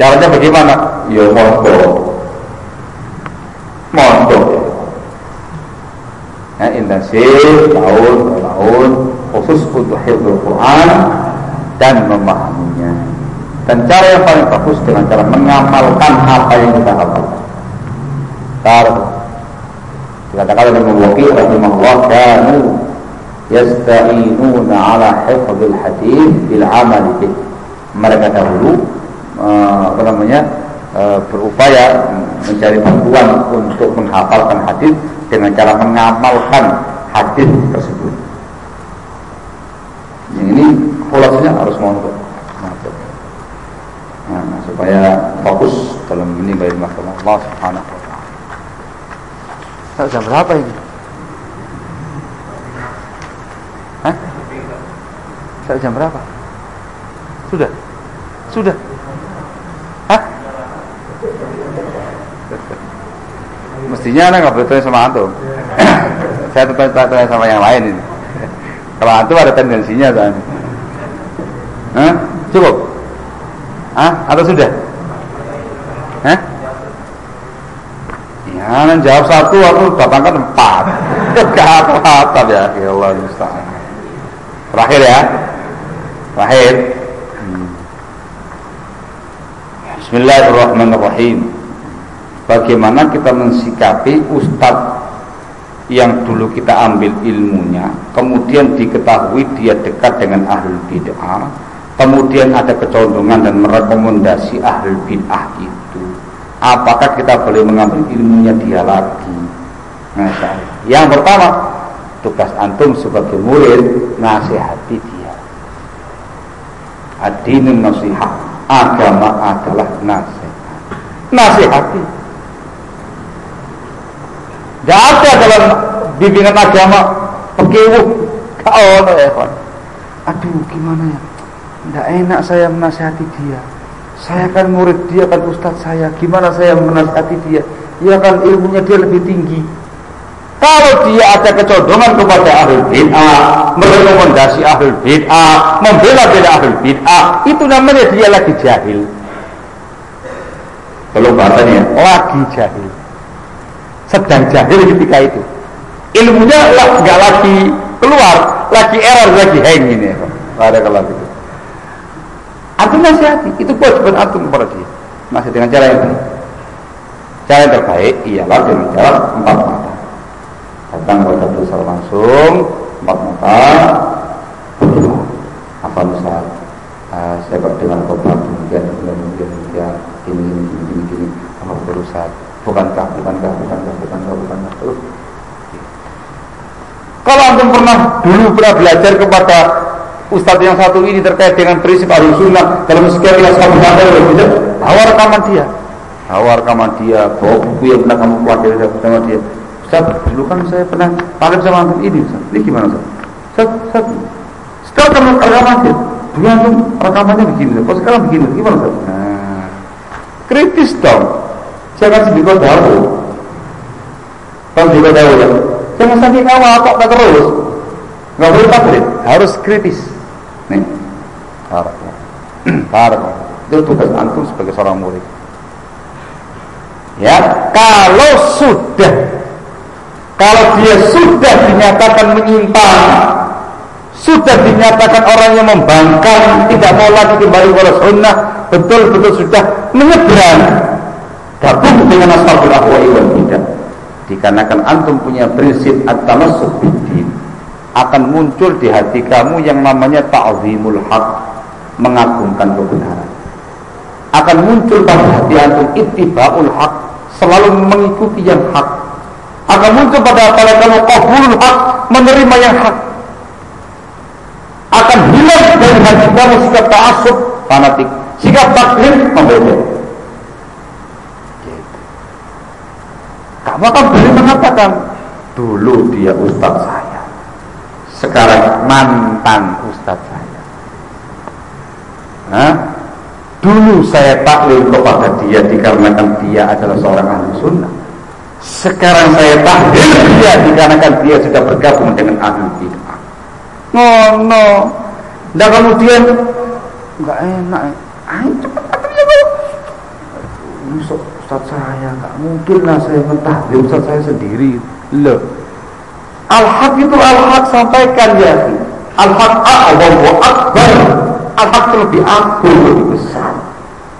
Caranya bagaimana? Ya mondok, mondok ya, intensif tahun tahun khusus untuk hifdzul Quran dan memahaminya. Dan cara yang paling bagus dengan cara mengamalkan apa yang kita hafal. Tar dikatakan oleh Muwaqi rahimahullah kanu yasta'inuna ala hifdzil hadis bil amal bih. Mereka dahulu uh, apa namanya uh, berupaya mencari bantuan untuk menghafalkan hadis dengan cara mengamalkan hadis tersebut. Yang ini khulasinya harus mondok. Nah, supaya fokus dalam menimba ilmu Allah Subhanahu wa taala. Jam berapa ini? Hah? Jam berapa? Sudah? Sudah? Hah? Mestinya anak nggak boleh tanya sama antum saya tetap tanya sama yang lain ini. Kalau antum ada tendensinya kan Hah? cukup? Hah? atau sudah? Hah? ya nanti jawab satu aku datangkan empat. Apa ya. Ya Allah mustahil terakhir ya. Terakhir. Hmm. Bismillahirrahmanirrahim bagaimana kita mensikapi ustadz yang dulu kita ambil ilmunya kemudian diketahui dia dekat dengan ahli bid'ah kemudian ada kecondongan dan merekomendasi ahli bid'ah itu. Apakah kita boleh mengambil ilmunya dia lagi? Nah, yang pertama tugas antum sebagai murid nasihati dia. Adinun nasihat agama adalah nasihat. Nasihati tidak ada dalam bimbingan agama pekewuh kau ya kawan. Aduh gimana ya? Tidak enak saya menasihati dia. Saya kan murid dia kan ustadz saya. Gimana saya menasihati dia? Ya kan ilmunya dia lebih tinggi. Kalau dia ada kecondongan kepada ahli bid'ah, merekomendasi ahli bid'ah, membela bela ahli bid'ah, itu namanya dia lagi jahil. Kalau bahasanya lagi jahil sedang jahil ketika itu. Ilmunya nggak lagi keluar lagi error lagi hang ini ada kalau itu antum nasihati itu kewajiban antum kepada dia. Masih dengan cara yang cara yang terbaik ialah dengan cara empat mata. Datang kepada besar langsung empat mata. Apa misal uh, saya dengan khotbah kemudian kemudian kemudian ini ini ini ini, apa berusaha? Bukankah bukankah bukankah bukankah bukankah terus kalau antum pernah dulu pernah belajar kepada ustadz yang satu ini terkait dengan prinsip ahli sunnah dalam sekian kelas kamu ada gitu bawa rekaman dia. Bawa rekaman dia bawa buku yang pernah kamu pelajari sama dia. Ustaz, dulu kan saya pernah pakai sama antum ini Ustaz. Ini gimana Ustaz? Ustaz, Ustaz. Setelah kamu rekaman dia, dia tuh rekamannya begini kok sekarang begini? Gimana tuh nah, kritis dong. Jangan sedikit tahu. Kalau juga tahu ya jangan sampai kawal kok terus? Nggak boleh taklid harus kritis. Nih. Harap harap itu tugas antum sebagai seorang murid. Ya kalau sudah kalau dia sudah dinyatakan menyimpang sudah dinyatakan orang yang membangkang tidak mau lagi kembali kepada sunnah betul-betul sudah menyeberang gabung dengan ashabul ahwa'i wal bidah dikarenakan antum punya prinsip at-tamassuk akan muncul di hati kamu yang namanya ta'zimul haq. Mengagungkan kebenaran. Akan muncul pada hati antum ittibaul haq. Selalu mengikuti yang hak. Akan muncul pada kala kamu qabulul haq. Menerima yang hak. Akan hilang dari hati kamu sikap ta'assub fanatik. Sikap taklim membeda kamu akan boleh mengatakan dulu dia ustaz saya sekarang mantan ustaz saya Hah? Dulu saya taklil kepada dia dikarenakan dia adalah seorang ahli sunnah. Sekarang saya taklil dia dikarenakan dia sudah bergabung dengan ahli bid'ah. No, no. Dan kemudian nggak enak. Ayo cepat taklil ya, Ustaz, Ustaz saya nggak mungkin lah saya mentahlil Ustaz saya sendiri. Loh. Al-Haq itu Al-Haq sampaikan ya. Al-Haq a'wam wa akbar. Al-Haq lebih agung, lebih besar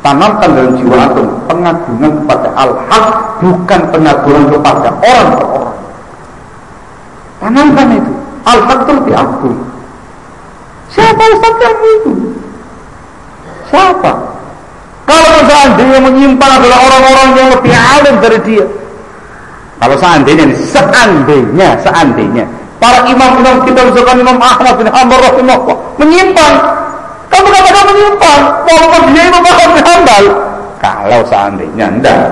tanamkan dalam jiwa antum pengagungan kepada al-haq bukan pengagungan kepada orang per orang tanamkan itu al-haq itu lebih agung siapa Ustaz kamu itu siapa kalau seandainya menyimpang adalah orang-orang yang lebih alim dari dia kalau seandainya seandainya seandainya para imam-imam kita misalkan Imam Ahmad bin Hanbal rahimahullah menyimpang kamu katakan menyimpang, walaupun dia Imam Ahmad bin Hanbal. Kalau seandainya enggak,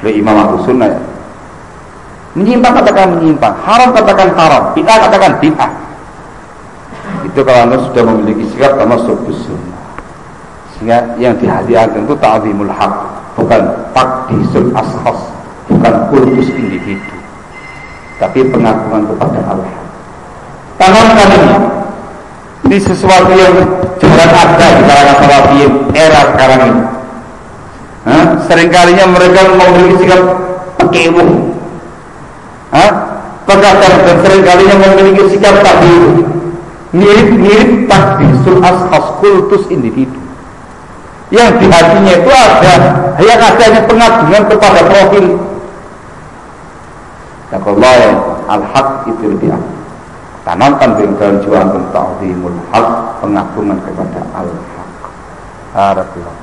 beliau Imam Abu Sunnah. Menyimpang katakan menyimpang, haram katakan haram, bid'ah katakan bid'ah. Itu kalau anda sudah memiliki sikap sama sunnah. Sehingga yang dihadiahkan itu ta'zimul haq, bukan takdisul ashas, bukan kultus individu. Tapi pengagungan kepada Allah. Tanamkan ini ini sesuatu yang jarang ada di kalangan salafiyin era sekarang ini. Hah? Seringkalinya mereka memiliki sikap pekewuh. Hah? Terkadang dan seringkalinya memiliki sikap tadi mirip-mirip takdisul ashas kultus individu. Yang di hatinya itu ada. Yang adanya pengagungan kepada profil. Ya Allah al-haq itu agung tanamkan di dalam jiwa antum ta'zimul haq pengagungan kepada al-haq. Harakullah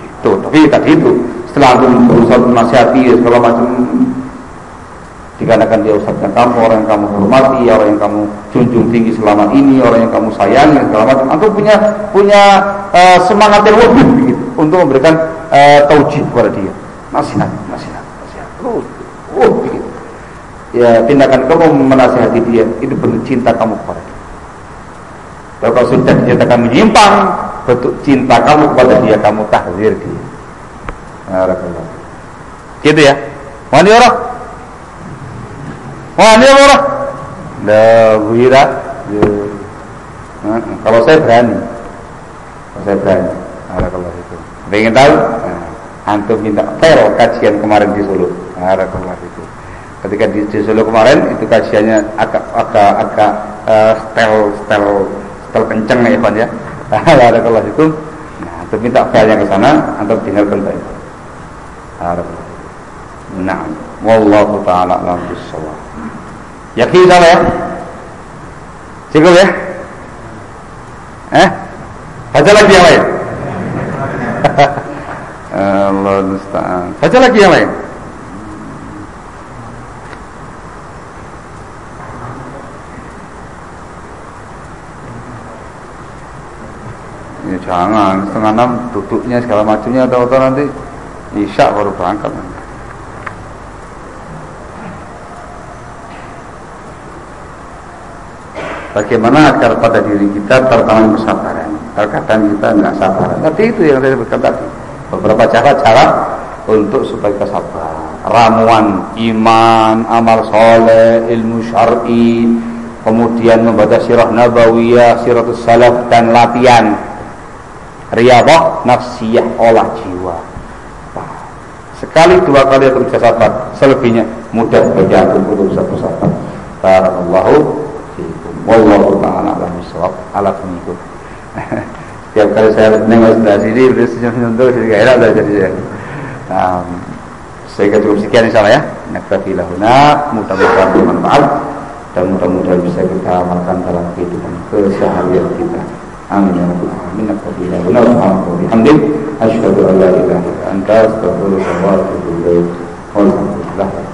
itu tapi tadi itu setelah antum berusaha menasihati segala macam dikarenakan dia ustaznya kamu orang yang kamu hormati orang yang kamu junjung tinggi selama ini orang yang kamu sayangi segala macam antum punya punya uh, semangat yang lebih begitu untuk memberikan uh, taujih kepada dia nasihat nasihat nasihat terus oh begitu ya tindakan kamu menasihati dia itu bentuk cinta kamu kepada dia. Kalau sudah dinyatakan menyimpang, bentuk cinta kamu kepada dia kamu tahzir dia. Barakallah. Gitu ya. Wani Wani orang. Dah wira. kalau saya berani. Kalau saya berani. Barakallah itu. Ingin tahu? Nah, antum minta pero kajian kemarin di Solo. Barakallah itu ketika di, di Solo kemarin itu kajiannya agak agak agak uh, stel stel stel kenceng ya Pak ya ada kelas itu nah untuk minta filenya ke sana atau dengarkan baik nah wallahu taala alam bisawab yakin sama ya cukup ya eh baca lagi yang lain Allah musta'an baca lagi yang lain ya jangan setengah enam duduknya segala macamnya atau atau nanti isya baru berangkat Bagaimana agar pada diri kita tertanam kesabaran? Terkadang kita nggak sabar. Tapi itu yang saya sebutkan tadi. Beberapa cara-cara untuk supaya kita sabar ramuan iman amal soleh ilmu syar'i kemudian membaca sirah nabawiyah siratus salaf dan latihan. Riyadhah nafsiyah olah jiwa. Sekali dua kali bisa sabar. Selebihnya mudah aku untuk bisa bersabar. Barakallahu wallahu ta'ala alam bisawab ala pengikut. Setiap kali saya nengok sebelah sini beliau senyum-senyum terus jadi gak enak lah jadi saya nah, sehingga cukup sekian insyaAllah ya. Naktafi lahuna mudah-mudahan bermanfaat. Dan mudah-mudahan bisa kita amalkan dalam kehidupan keseharian kita. Amin ya rabbal alamin. Naktafi lahuna subhanahu wa bihamdik asyhadu anta ilaik walhamdulillah